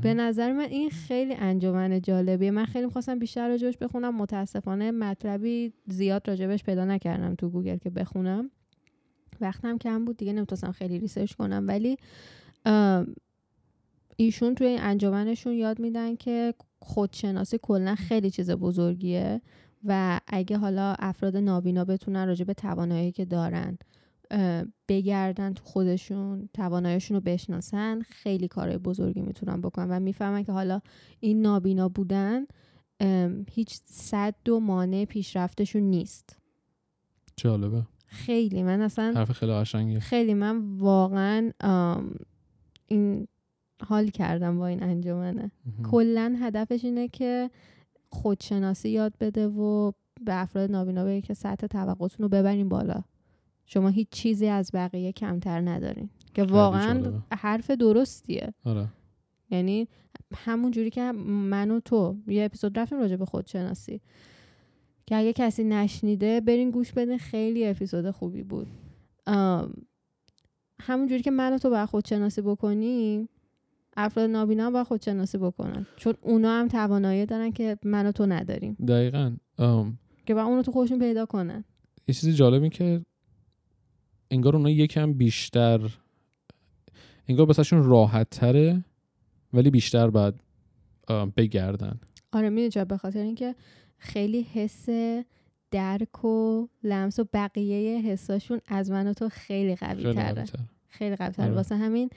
A: به نظر من این خیلی انجمن جالبیه. من خیلی می‌خواستم بیشتر راجبش بخونم. متاسفانه مطلبی زیاد راجبش پیدا نکردم تو گوگل که بخونم. وقتم کم بود دیگه نمی‌تونستم خیلی ریسرچ کنم. ولی ایشون توی این انجمنشون یاد میدن که خودشناسی کلا خیلی چیز بزرگیه. و اگه حالا افراد نابینا بتونن راجع به توانایی که دارن بگردن تو خودشون تواناییشون رو بشناسن خیلی کارهای بزرگی می‌تونن بکنن. و می‌فهمن که حالا این نابینا بودن هیچ صد و مانع پیشرفتشون نیست.
B: جالبه.
A: خیلی. من اصلا
B: حرف خیلی قشنگی
A: خیلی من واقعا این حال کردم با این انجمنه. کلا هدفش اینه که خودشناسی یاد بده و به افراد نابینا بگه که سطح توقعتون رو ببرین بالا. شما هیچ چیزی از بقیه کمتر ندارین. که واقعا. حرف درستیه.
B: آره.
A: یعنی همون جوری که من و تو یه اپیزود رفتیم راجع به خودشناسی. که اگه کسی نشنیده برین گوش بدین. خیلی اپیزود خوبی بود. همون جوری که من و تو باید خودشناسی بکنیم افراد نابینا هم باید خودشناسی بکنن. چون اونا هم توانایی دارن که من و تو نداریم.
B: دقیقا. ام،
A: که باید اونو تو خودشون پیدا کنن.
B: یه چیز جالب این که انگار اونا یکم بیشتر انگار بسشون راحت تره ولی بیشتر باید ام، بگردن.
A: آره می‌دونی چرا؟ به خاطر اینکه خیلی حس درک و لمس و بقیه حساشون از من و تو خیلی قوی
B: خیلی
A: تره
B: قوی‌تر.
A: خیلی قوی تره
B: آره.
A: واسه همین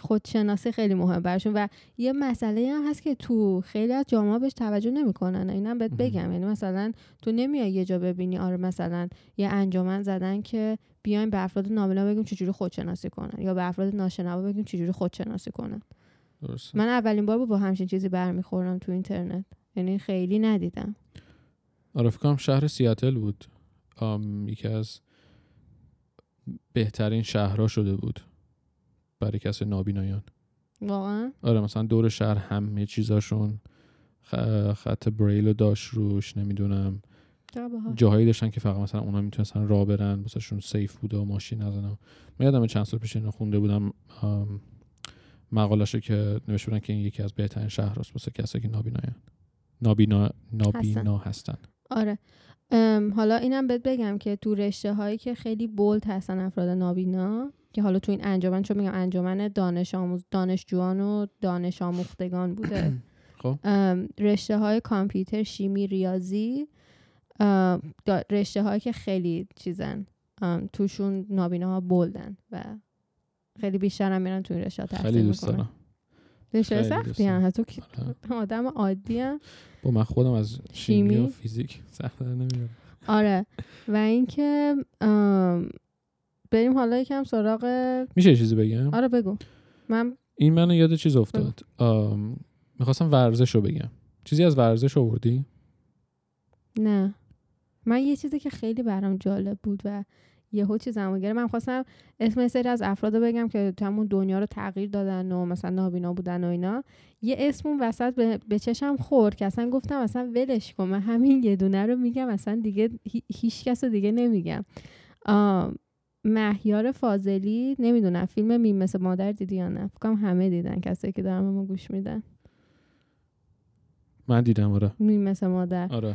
A: خودشناسی خیلی مهم برشون و یه مسئله هم هست که تو خیلی از جامعه بهش توجه نمی‌کنن. اینم بهت. بگم. یعنی مثلا تو نمیای یه جا ببینی آره مثلا یه انجمن زدن که بیایم به افراد نابینا بگیم چجوری خودشناسی کنن یا به افراد ناشنوا بگیم چجوری خودشناسی کنن.
B: درسته.
A: من اولین بار بود با همچین چیزی برمیخورم تو اینترنت. یعنی خیلی ندیدم.
B: آره شهر سیاتل بود. ام، یکی از بهترین شهرها شده بود. برای کسی نابینایان.
A: واقعا؟
B: آره مثلا دور شهر همه چیزاشون خط بریل رو داشت روش نمی‌دونم. جاهایی داشتن که فقط مثلا اونا می‌تونستن راه برن واسهشون سیف بوده و ماشین نزنن من یادم چند سال پیش اینو خونده بودم ام، مقالهشو که نوشته بودن که این یکی از بهترین شهر هست واسه کسایی که نابینایان. نابینا نابینا هستن.
A: آره. ام، حالا اینم بهت بگم که تو رشته هایی که خیلی بولد هستن افراد نابینا که حالا تو این انجمن چون میگم انجمن دانش آموز دانشجویان و دانش آموختگان بوده. *clears throat*
B: خب.
A: رشته های کامپیوتر شیمی ریاضی رشته هایی که خیلی چیزن. توشون نابینا ها بولدن و خیلی بیشتر هم میرن تو این رشته ها
B: خیلی
A: تحصیل
B: دوست دارم.
A: رشته سختی هم. حتی که
B: آره.
A: آدم عادی هم
B: با من خودم از شیمی,
A: شیمی؟
B: و فیزیک سخت در نمیارم
A: آره. و اینکه بریم حالا یکم سراغ
B: میشه چیزی بگم؟
A: آره بگو. من
B: این منو یاد چیز افتاد. آم، می‌خواستم ورزش رو بگم. چیزی از ورزش آوردی؟
A: نه. من یه چیزی که خیلی برام جالب بود و یهو چیزمو گرفت. من خواستم اسم سری از افراد بگم که تمون دنیا رو تغییر دادن و مثلا نابینا بودن و اینا. یه اسم اون وسط به, به چشم خورد که اصلا گفتم اصلا ولش کن. من همین یه دونه رو میگم اصلا دیگه هی- هیچ کس رو دیگه نمیگم. مهیار فاضلی نمی‌دونم فیلم میم مثل مادر دیدی یا نه؟ فکرم همه دیدن کسایی که دارن به ما گوش میدن.
B: من دیدم آره.
A: میم مثل مادر.
B: آره.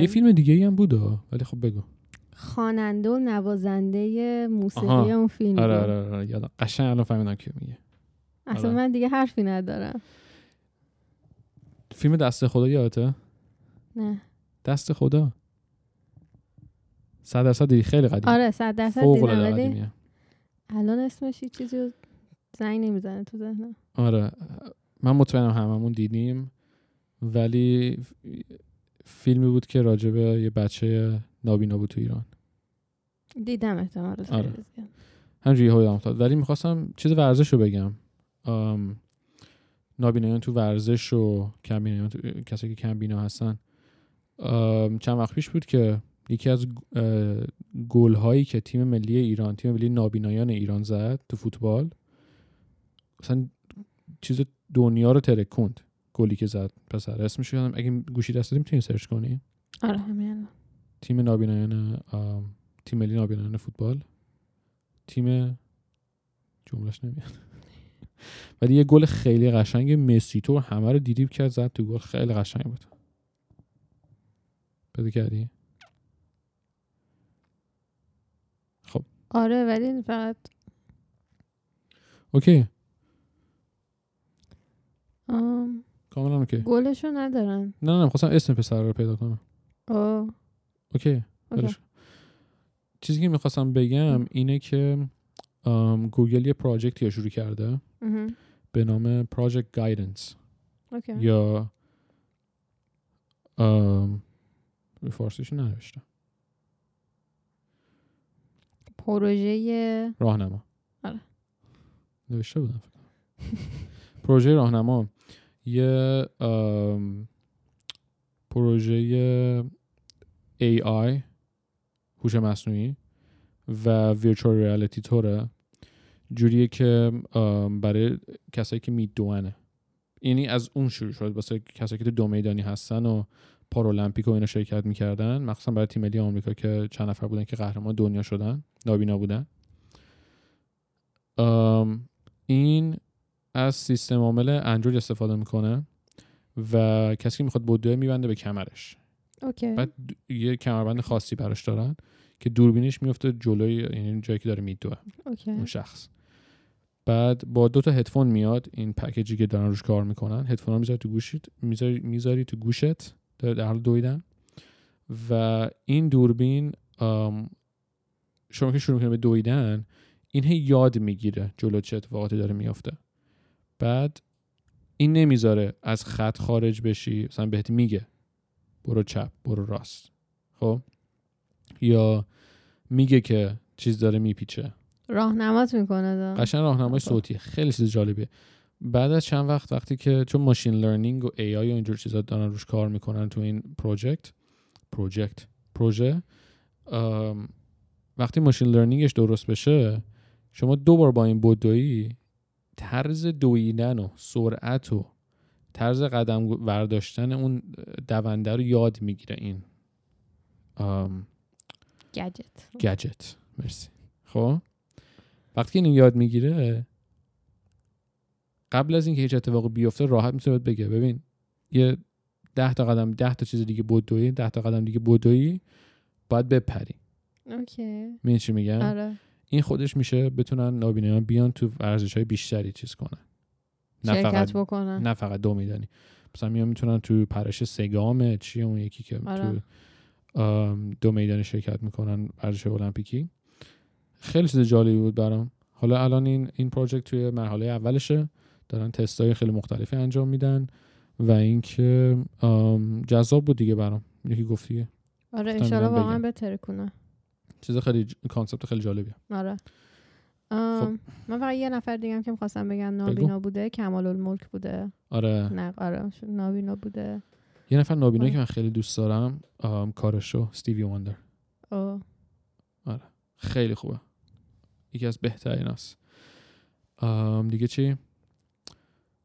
B: یه فیلم دیگه ای هم بود. ولی خب بگو.
A: خواننده و نوازنده موسیقی
B: آها.
A: اون فیلم.
B: آره
A: بود.
B: آره آره. یادم قشنگ الان فهمیدم کی میگه.
A: اصلا
B: آره.
A: من دیگه حرفی ندارم.
B: فیلم دست خدا یادته؟
A: نه.
B: دست خدا؟ صد درصد دیدی؟ خیلی قدیم
A: آره صد درصد
B: فوق
A: دیدم الان اسمش یه چیزی رو زنگ نمی‌زنه تو ذهنم.
B: آره. من مطمئنم هممون دیدیم ولی فیلمی بود که راجع به یه بچه نابینا بود تو ایران.
A: دیدم احتمال
B: آره. همجوری یادم افتاد. ولی می‌خواستم چیز ورزش رو بگم. نابینایان تو ورزش و کمبینایان تو کسایی که کمبینا هستن. چند وقت پیش بود که یکی از گل هایی که تیم ملی ایران تیم ملی نابینایان ایران زد تو فوتبال مثلا چیز دنیا رو ترکوند گلی که زد. پسر اسمش یادم اگه گوشی دست داری می‌تونی سرچ کنی؟
A: آره همین.
B: تیم نابینایان تیم ملی نابینایان فوتبال. تیم جملش نمیاد. *laughs* ولی یه گل خیلی قشنگ مسی تو همه رو دیدیم که زد تو گل. خیلی قشنگ بود. پیدا کردی؟
A: آره ولی فقط
B: okay.
A: آم،
B: کاملا okay.
A: گلشو ندارن.
B: نه نه خواستم اسم پسر رو پیدا کنم.
A: آه
B: okay. okay. چیزی که می‌خواستم بگم اینه که گوگل یه project ی رو شروع کرده. به نام Project
A: Guidance.
B: یا فارسیشو ننوشتم
A: پروژه
B: راهنما.
A: آره.
B: نوشته بودم. پروژه راهنما. یه پروژه AI هوش مصنوعی و ویرچوال ریالیتی توره جوریه که برای کسایی که می‌دونن. یعنی از اون شروع شد. واسه کسایی که تو دو میدانی هستن و پارالمپیک و اینا شرکت می‌کردن مخصوصا برای تیم ملی آمریکا که چند نفر بودن که قهرمان دنیا شدن نابینا بودن. این از سیستم عامل اندروید استفاده می‌کنه و کسی که می‌خواد بدوه میبنده به کمرش.
A: اوکی.
B: بعد یه کمربند خاصی براش دارن که دوربینش میفته جلوی یعنی جایی که داره میدوه.
A: اوکی.
B: اون شخص. بعد با دو تا هدفون میاد این پکیجی که دارن روش کار می‌کنن. هدفون ها می‌ذاری تو گوشت می‌ذاری می‌ذاری تو گوشت. در حال دویدن. و این دوربین شما که شروع کنه به دویدن این هی یاد می‌گیره جلو چه اتفاقاتی داره میافته. بعد این نمی‌ذاره از خط خارج بشی مثلا بهت میگه برو چپ برو راست. خب؟ یا میگه که چیز داره میپیچه.
A: راهنمات می‌کنه.
B: قشنگ راهنمای
A: خب.
B: صوتی خیلی چیز جالبیه. بعد از چند وقت وقتی که چون machine learning و AI و اینجور چیزا دارن روش کار می‌کنن تو این project project پروژه وقتی machine learning ش درست بشه شما دو بار با این بدویی طرز دویدن و سرعت و طرز قدم برداشتن اون دونده رو یاد می‌گیره این
A: گجت
B: گجت مرسی. خب؟ وقتی که اینو یاد می‌گیره قبل از اینکه هیچ اتفاقی بیفته راحت می‌تونه بگه. ببین یه ده تا قدم ده تا چیز دیگه بدوی ده تا قدم دیگه بدوی باید بپری.
A: اوکی.
B: می‌دونی چی میگم؟
A: آره.
B: این خودش میشه بتونن نابینایان بیان تو ورزش های بیشتری چیز کنن. نه فقط
A: بکنن.
B: نه فقط دو میدانی. مثلا میان می‌تونن تو پرش سه‌گام چیه اون یکی که
A: آره.
B: تو دو میدانی شرکت می‌کنن ورزش المپیکی. خیلی چیز جالبی بود برام. حالا الان این این project توی مرحله اولشه. دارن تستای خیلی مختلفی انجام میدن و اینکه جذاب بود دیگه برام. یکی گفت دیگه.
A: آره انشالله واقعا. بتره کنه
B: چیز خیلی ج- concept خیلی جالبیه.
A: آره. آم، من فقط یه نفر دیگه هم که می‌خواستم بگم نابینا بوده کمال الملک بوده.
B: آره.
A: نه آره نابینا بوده.
B: یه نفر نابینایی
A: آره.
B: که من خیلی دوست دارم کارشو استیوی واندر
A: او.
B: خیلی خوبه. یکی از بهترین است. دیگه چی؟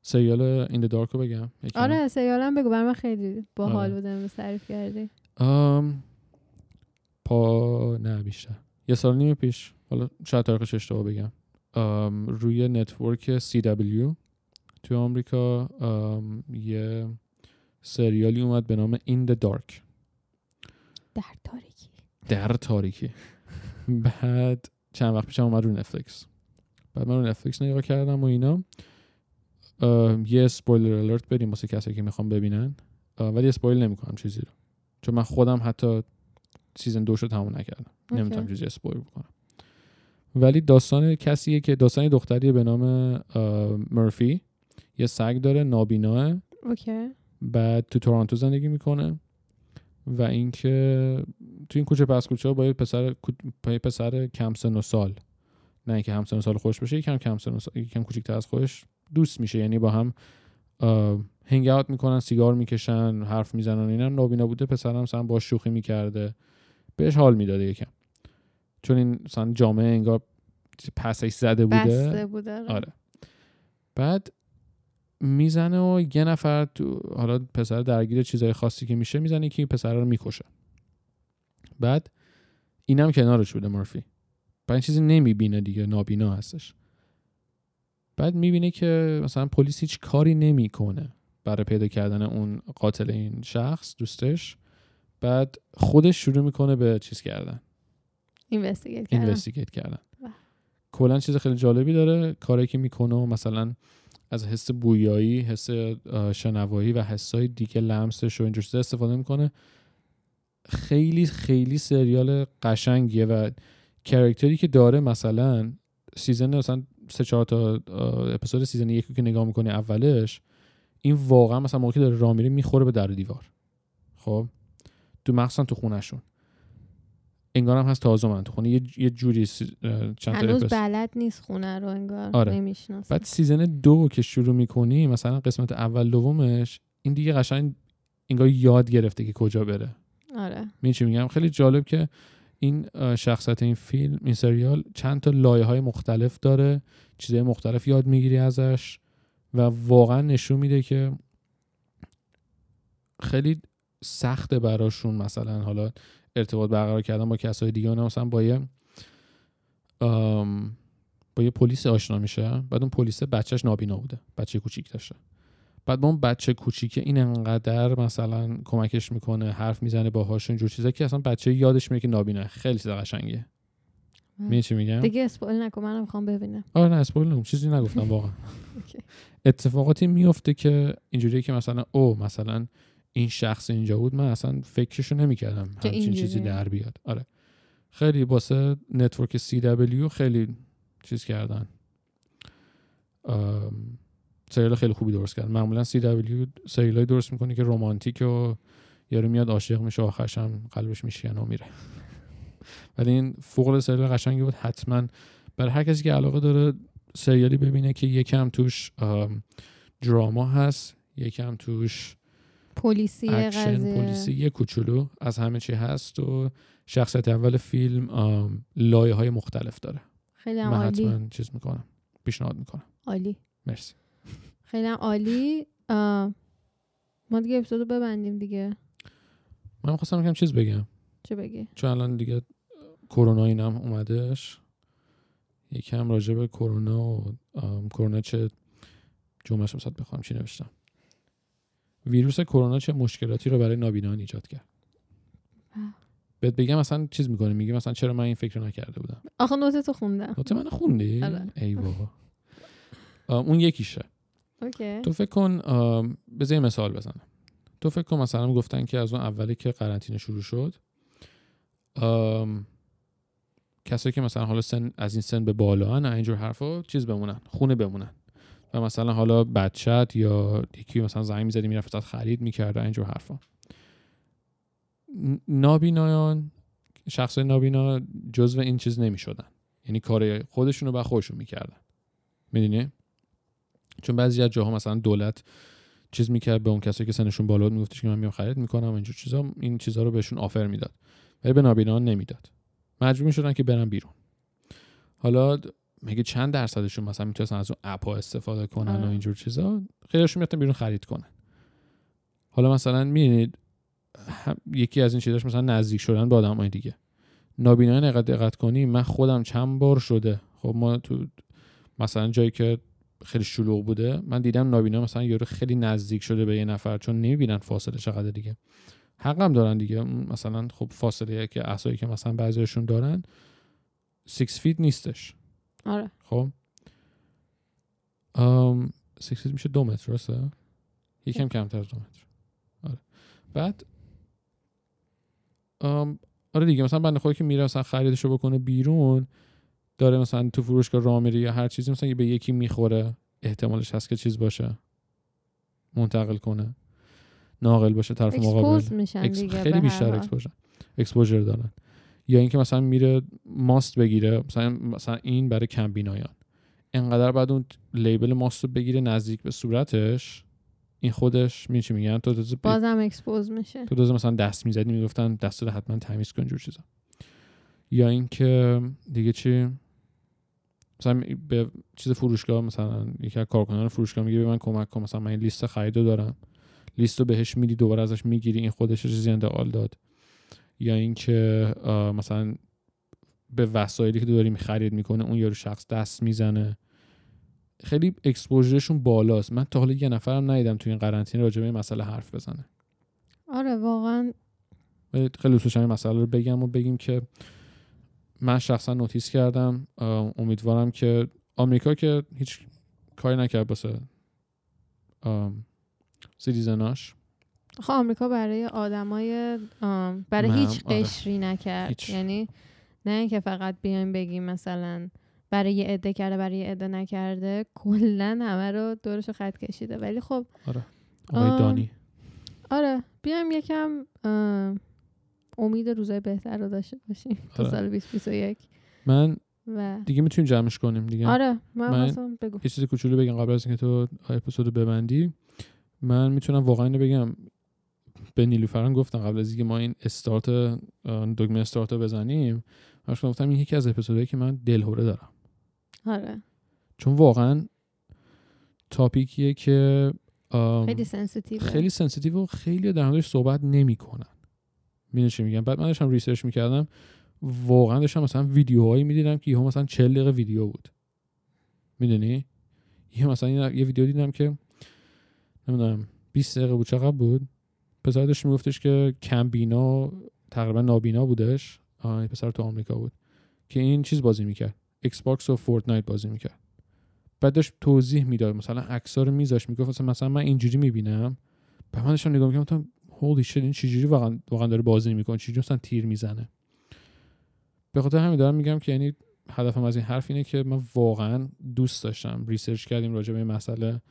B: سریال این دارک رو بگم
A: آره سریالم بگو بر من خیلی باحال
B: آره.
A: امروز تعریف کردی.
B: آم، پا نه بیشتر. یه سال نیم پیش حالا شاید تاریخش اشتباه بگم. آم، روی network CW توی آمریکا آم، یه سریالی اومد به نام In the Dark.
A: در تاریکی.
B: در تاریکی. بعد چند وقت پیشم اومد رو نتفلیکس بعد من رو نتفلیکس نگاه کردم و اینا. یه spoiler alert بدیم واسه کسی که می‌خوام ببینن. ولی spoil نمی‌کنم چیزی رو. چون من خودم حتی season دوش رو تموم نکردم. نمی‌تونم چیزی spoil بکنم. ولی داستان کسیه که داستان دختری به نام مرفی یه سگ داره نابیناه.
A: okay.
B: بعد تو تورنتو زندگی می‌کنه. و اینکه تو این کوچه پس کوچه با یه پسر با یه پسر کم سن و سال. نه اینکه هم سن و سال خودش بشه یکم کم سن و سال یکم کوچیک‌تر از خودش دوست میشه. یعنی با هم هنگ اوت می‌کنن سیگار می‌کشن حرف می‌زنن اینا نابینا بوده. پسرم مثلا با شوخی می‌کرده. بهش حال می‌داده یکم. چون این مثلا جامعه انگار پسش زده بوده.
A: بسته بوده
B: آره. بعد می‌زنه و یه نفر تو حالا پسر درگیر چیزای خاصی که میشه می‌زنه که پسر رو می‌کشه. بعد اینم کنارش بوده مورفی. بعد این چیزی نمی‌بینه دیگه نابینا هستش. بعد می‌بینه که مثلا پلیس هیچ کاری نمی‌کنه برای پیدا کردن اون قاتل این شخص دوستش. بعد خودش شروع می‌کنه به چیز کردن.
A: اینوستیگیت
B: کردن.
A: بله.
B: کلا چیز خیلی جالبی داره. کاری که می‌کنه و مثلا از حس بویایی حس شنوایی و حسای دیگه لمسش و اینجور چیزا استفاده می‌کنه. خیلی خیلی سریال قشنگیه و character ی که داره مثلا season مثلا سه چهار تا اپیزود season یکی که نگاه می‌کنه اولش این واقعا مثلا موقعی که داره راه میره می‌خوره به در و دیوار. خب؟ تو مخصوصا تو خونشون انگارم هست تازه من تو خونه. یه, یه جوری چند تا
A: هنوز بلد نیست خونه رو انگار
B: آره.
A: نمی‌شناسه
B: بعد season دو که شروع می‌کنی مثلا قسمت اول دومش این دیگه قشنگ انگار یاد گرفته که کجا بره.
A: آره.
B: می چی میگم؟ خیلی جالب که این شخصیت این فیلم این سریال چند تا لایه های مختلف داره چیزهای مختلف یاد می‌گیری ازش و واقعا نشون میده که خیلی سخته براشون مثلا حالا ارتباط برقرار کردن با کسای دیگه. اونا مثلا با یه با یه پلیس آشنا میشه بعد اون پلیس بچهش نابینا بوده بچه کوچیک داشته. بعد با اون بچه کوچیکه این انقدر مثلا کمکش می‌کنه حرف می‌زنه باهاش اینجور چیزا که اصلا بچه یادش میره که نابیناه خیلی چیز قشنگیه می‌دونی چی میگم؟
A: دیگه spoil نکن منم می‌خوام ببینم.
B: آره نه spoil نگم چیزی نگفتم واقعا. *laughs* اتفاقاتی میفته که اینجوریه که مثلا او مثلا این شخص اینجا بود من اصلا فکرشو نمی‌کردم همچین چیزی. در بیاد. آره. خیلی واسه network CW خیلی چیز کردن. سریال خیلی خوبی درست کردن معمولا CW سریال درست می‌کنه که رمانتیک و یارو میاد عاشق میشه آخرش هم قلبش میشکنه و میره. ولی این فوق سریال قشنگی بود حتما. برای هر کسی که علاقه داره سریالی ببینه که یکم توش ام، drama هست یکم توش
A: پلیسی
B: اکشن پلیسی یه کوچولو از همه چی هست و شخصیت اول فیلم لایه های مختلف داره.
A: خیلی
B: من حتما چیز می‌کنم پیشنهاد می‌کنم.
A: عالی.
B: مرسی.
A: خیلی عالی. ما دیگه اپیزودو ببندیم دیگه.
B: من خواستم یکم چیز بگم.
A: چه بگی؟
B: چون الان دیگه کرونا اینم اومدش. یکم راجع به کرونا و کرونا چه جمعش وسط بخوام چی نوشتم. ویروس کرونا چه مشکلاتی رو برای نابینان ایجاد کرد. بهت بگم مثلا چیز می‌کنه میگه مثلا چرا من این فکر رو نکرده بودم؟
A: آخه نوتتو خوندم.
B: نوت من خوندی؟
A: آره.
B: ای بابا. اون یکیشه.
A: اوکی.
B: تو فکر کن بذار مثال بزنم. تو فکر کن مثلا گفتن که از اون اولی که قرنطینه شروع شد کسایی که مثلا حالا سن از این سن به بالا هن اینجور حرفا چیز بمونن خونه بمونن. و مثلا حالا بچت یا یکی مثلا زنگ می‌زدی می‌رفت خرید می‌کرده اینجور حرفا. نابینایان شخص نابینا جزو این چیز نمی‌شدن. یعنی کار خودشون رو به خودشون می‌کردن. می‌دونی؟ چون بعضی از جاها مثلا دولت چیز می‌کرد به اون کسایی که سنشون بالا بود میگفتش که من میام خرید می‌کنم اینجور چیزا این چیزا رو بهشون آفر می‌داد. ولی به نابینان نمی‌داد. مجبور می‌شدن که برن بیرون. حالا میگه چند درصدشون مثلا می‌تونستن از اون اپ ها استفاده کنن و
A: آره.
B: اینجور چیزا؟ خیلیشون می‌تونن بیرون خرید کنن. حالا مثلا می‌بینید یکی از این چیزاش مثلا نزدیک شدن به آدمای دیگه. نابینای نقد دقت کنی من خودم چند بار شده. خب ما تو مثلا جایی که خیلی شلوغ بوده. من دیدم نابینا مثلا یارو خیلی نزدیک شده به یه نفر چون نمی‌بینن فاصله چقدر دیگه. حقم دارن دیگه. مثلا خب فاصله که احسایی که مثلا بعضیشون دارن 6 feet نیستش.
A: آره.
B: خب؟ ام 6 feet میشه دو متر درسته؟ یکم کمتر از دو متر. آره. بعد ام آره دیگه مثلا بنده خدا که میره مثلا خریدشو بکنه بیرون داره مثلا تو فروشگاه راه میره یا هر چیزی مثلا به یکی می‌خوره احتمالش هست که چیز باشه. منتقل کنه. ناقل باشه طرف مقابل.
A: expose میشن
B: ex-
A: دیگه
B: خیلی بیشتر. exposure exposure دارن. یا اینکه مثلا میره ماست بگیره مثلا مثلا این برای کمبینایان. انقدر بعد اون label ماست رو بگیره نزدیک به صورتش این خودش می چی میگن؟ تو تازه
A: بازم expose میشه.
B: تو تازه مثلا دست می‌زدی می‌گفتن دست رو حتما تمیز کن جور چیزا. یا اینکه دیگه چی؟ مثلا به چیز فروشگاه مثلا یکی از کارکنان فروشگاه میگه به من کمک کن مثلا من این لیست خرید رو دارم. لیست رو بهش میدی دوباره ازش می‌گیری این خودش چیزی انتقال داد. یا اینکه مثلا به وسایلی که داری خرید می‌کنه اون یارو شخص دست می‌زنه. خیلی اکسپوژرشون بالاست. من تا حالا یه نفرم ندیدم تو این قرنطینه راجع به این مسئله حرف بزنه.
A: آره واقعا
B: خیلی دوست این مسئله رو بگم و بگیم که من شخصا نوتیس کردم امیدوارم که آمریکا که هیچ کاری نکرد واسه ام، سیتیزناش.
A: خب آمریکا برای آدمای برای
B: من-
A: هیچ
B: آره.
A: قشری نکرد.
B: هیچ.
A: یعنی نه اینکه فقط بیایم بگیم مثلا برای یه عده کرده برای یه عده نکرده کلا همه رو دورش رو خط کشیده. ولی خب
B: آره. آقای دانی.
A: آره بیایم یکم امید روزای بهتر رو داشته باشیم. تا
B: آره.
A: سال 2021
B: من
A: و
B: دیگه می‌تونیم جمعش کنیم دیگه.
A: آره من,
B: من-
A: بگو.
B: یه چیز کوچولو بگم قبل از اینکه تو اپیزود رو ببندی. من می‌تونم واقعا اینو بگم. به نیلوفر الان گفتم قبل از اینکه ما این استارت دگمه استارت رو بزنیم. من گفتم این یکی از اپیزودهایی که من دلهوره دارم.
A: آره.
B: چون واقعا topic یه که
A: خیلی sensitive ه
B: خیلی sensitive و خیلی در موردش صحبت نمی‌کنن می‌دونی چی میگم؟ بعد من داشتم research می‌کردم واقعا داشتم مثلا ویدیوهایی می‌دیدم که یهو مثلا 40 دقیقه ویدیو بود. می‌دونی؟ یه مثلا یه ویدیو دیدم که نمی‌دونم 20 دقیقه بود چقدر بود؟ پسر داشت میگفتش که کمبینا تقریبا نابینا بودش. آه پسر تو آمریکا بود. که این چیز بازی می‌کرد. Xbox و Fortnite بازی می‌کرد. بعد داشت توضیح می‌داد. مثلا عکس‌ها رو میذاشت می‌گفت مثلا, مثلا من اینجوری می‌بینم. به من داشتم نگاه می‌کردم holy shit این چجوری واقعا واقعا داره بازی می‌کنه چجوری مثلا تیر می‌زنه؟ به خاطر همین دارم میگم که یعنی هدفم از این حرف اینه که من واقعا دوست داشتم research کردیم راجع به این مسئله.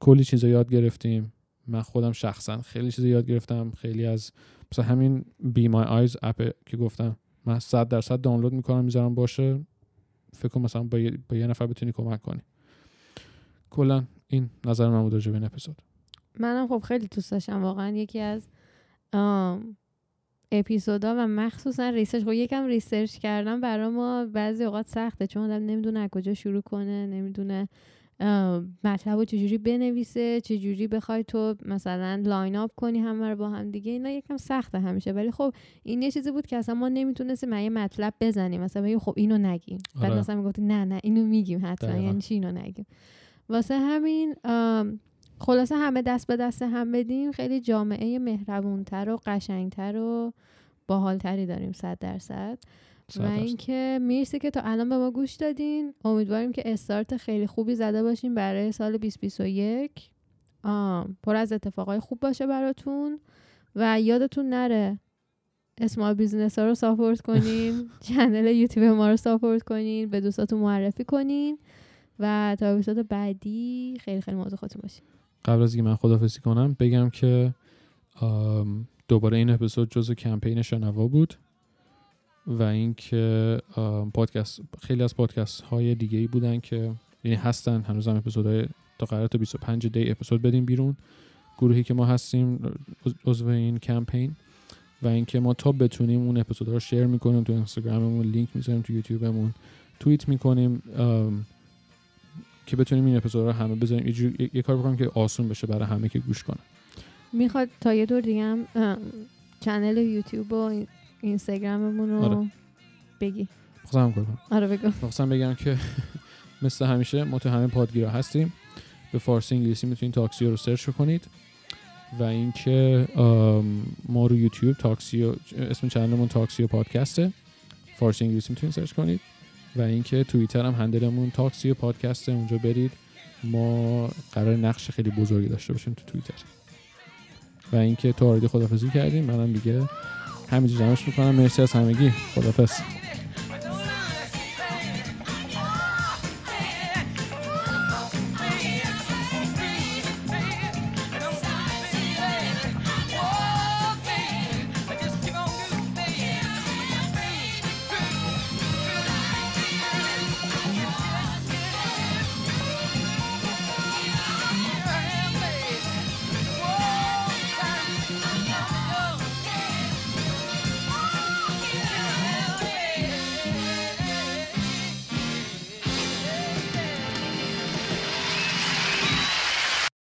B: کلی چیزا یاد گرفتیم. من خودم شخصا خیلی چیزا یاد گرفتم. خیلی از مثلا همین Be My Eyes app که گفتم من 100 درصد دانلود می‌کنم می‌ذارم باشه. فکر کنم مثلا با یه, با یه نفر بتونی کمک کنی. کلا این نظر من بود راجع به این اپیزود.
A: منم خب خیلی دوست داشتم واقعا یکی از اپیزودا و مخصوصا research. خب یکم research کردم برای ما بعضی اوقات سخته چون آدم نمی‌دونه از کجا شروع کنه نمی‌دونه مطلب رو چجوری بنویسه چجوری بخوای تو مثلا line up کنی همه رو با هم دیگه. اینا یکم سخته همیشه. ولی خب این یه چیزی بود که اصلا ما نمی‌تونستیم یه مطلب بزنیم. مثلا بگیم خب اینو نگیم. بعد
B: آره.
A: مثلا می‌گفتی نه نه اینو میگیم حتما. یعنی چی اینو نگیم؟ واسه همین خلاصه همه دست به دست هم بدیم خیلی جامعه مهربونتر و قشنگتر و باحالتری داریم صد درصد.
B: صد
A: و. اینکه مرسی که تا الان به ما گوش دادین. امیدواریم که استارت خیلی خوبی زده باشیم برای سال 2021 آم، پر از اتفاقای خوب باشه براتون. و یادتون نره small business ها رو support کنین *laughs* channel یوتیوب ما رو support کنین به دوستاتون معرفی کنین. و تا بعدی خیلی خیلی موضوع خودتون باشین.
B: قبل از اینکه من خدافزی کنم بگم که دوباره این اپیزود جزو کمپین شنوا بود و اینکه پادکست خیلی از پادکست های دیگه ای بودن که یعنی هستن. هنوز هم اپیزودهای تا قرار تا 25 دی اپیزود بدیم بیرون. گروهی که ما هستیم عضو این کمپین و اینکه ما تا بتونیم اون اپیزودها رو شیر می‌کنیم تو اینستاگراممون لینک می‌ذاریم تو یوتیوبمون توییت می‌کنیم. که بتونیم این اپیزود رو همه بذاریم. یه, یه کار بکنیم که آسون بشه برای همه که گوش کنن.
A: می‌خوای تو یه دور دیگه هم channel یوتیوب و اینستاگراممون رو
B: آره.
A: بگی.
B: خواستم کنم.
A: آره بگو.
B: خواستم بگم که *laughs* مثل همیشه ما تو همه پادگیرا هستیم. به فارسی انگلیسی می‌تونید تاکسی رو سرچ کنید و اینکه ما رو یوتیوب تاکسی اسم چنلمون تاکسی و پادکسته. فارسی انگلیسی می‌تونید سرچ کنید. و اینکه توییتر هم هندلمون تاکسی و پادکسته اونجا برید. ما قرار نقش خیلی بزرگی داشته باشیم تو توییتر. و اینکه تو آردی خدافزی کردیم. منم دیگه همینجا جمعش می‌کنم. مرسی از همگی. خدافز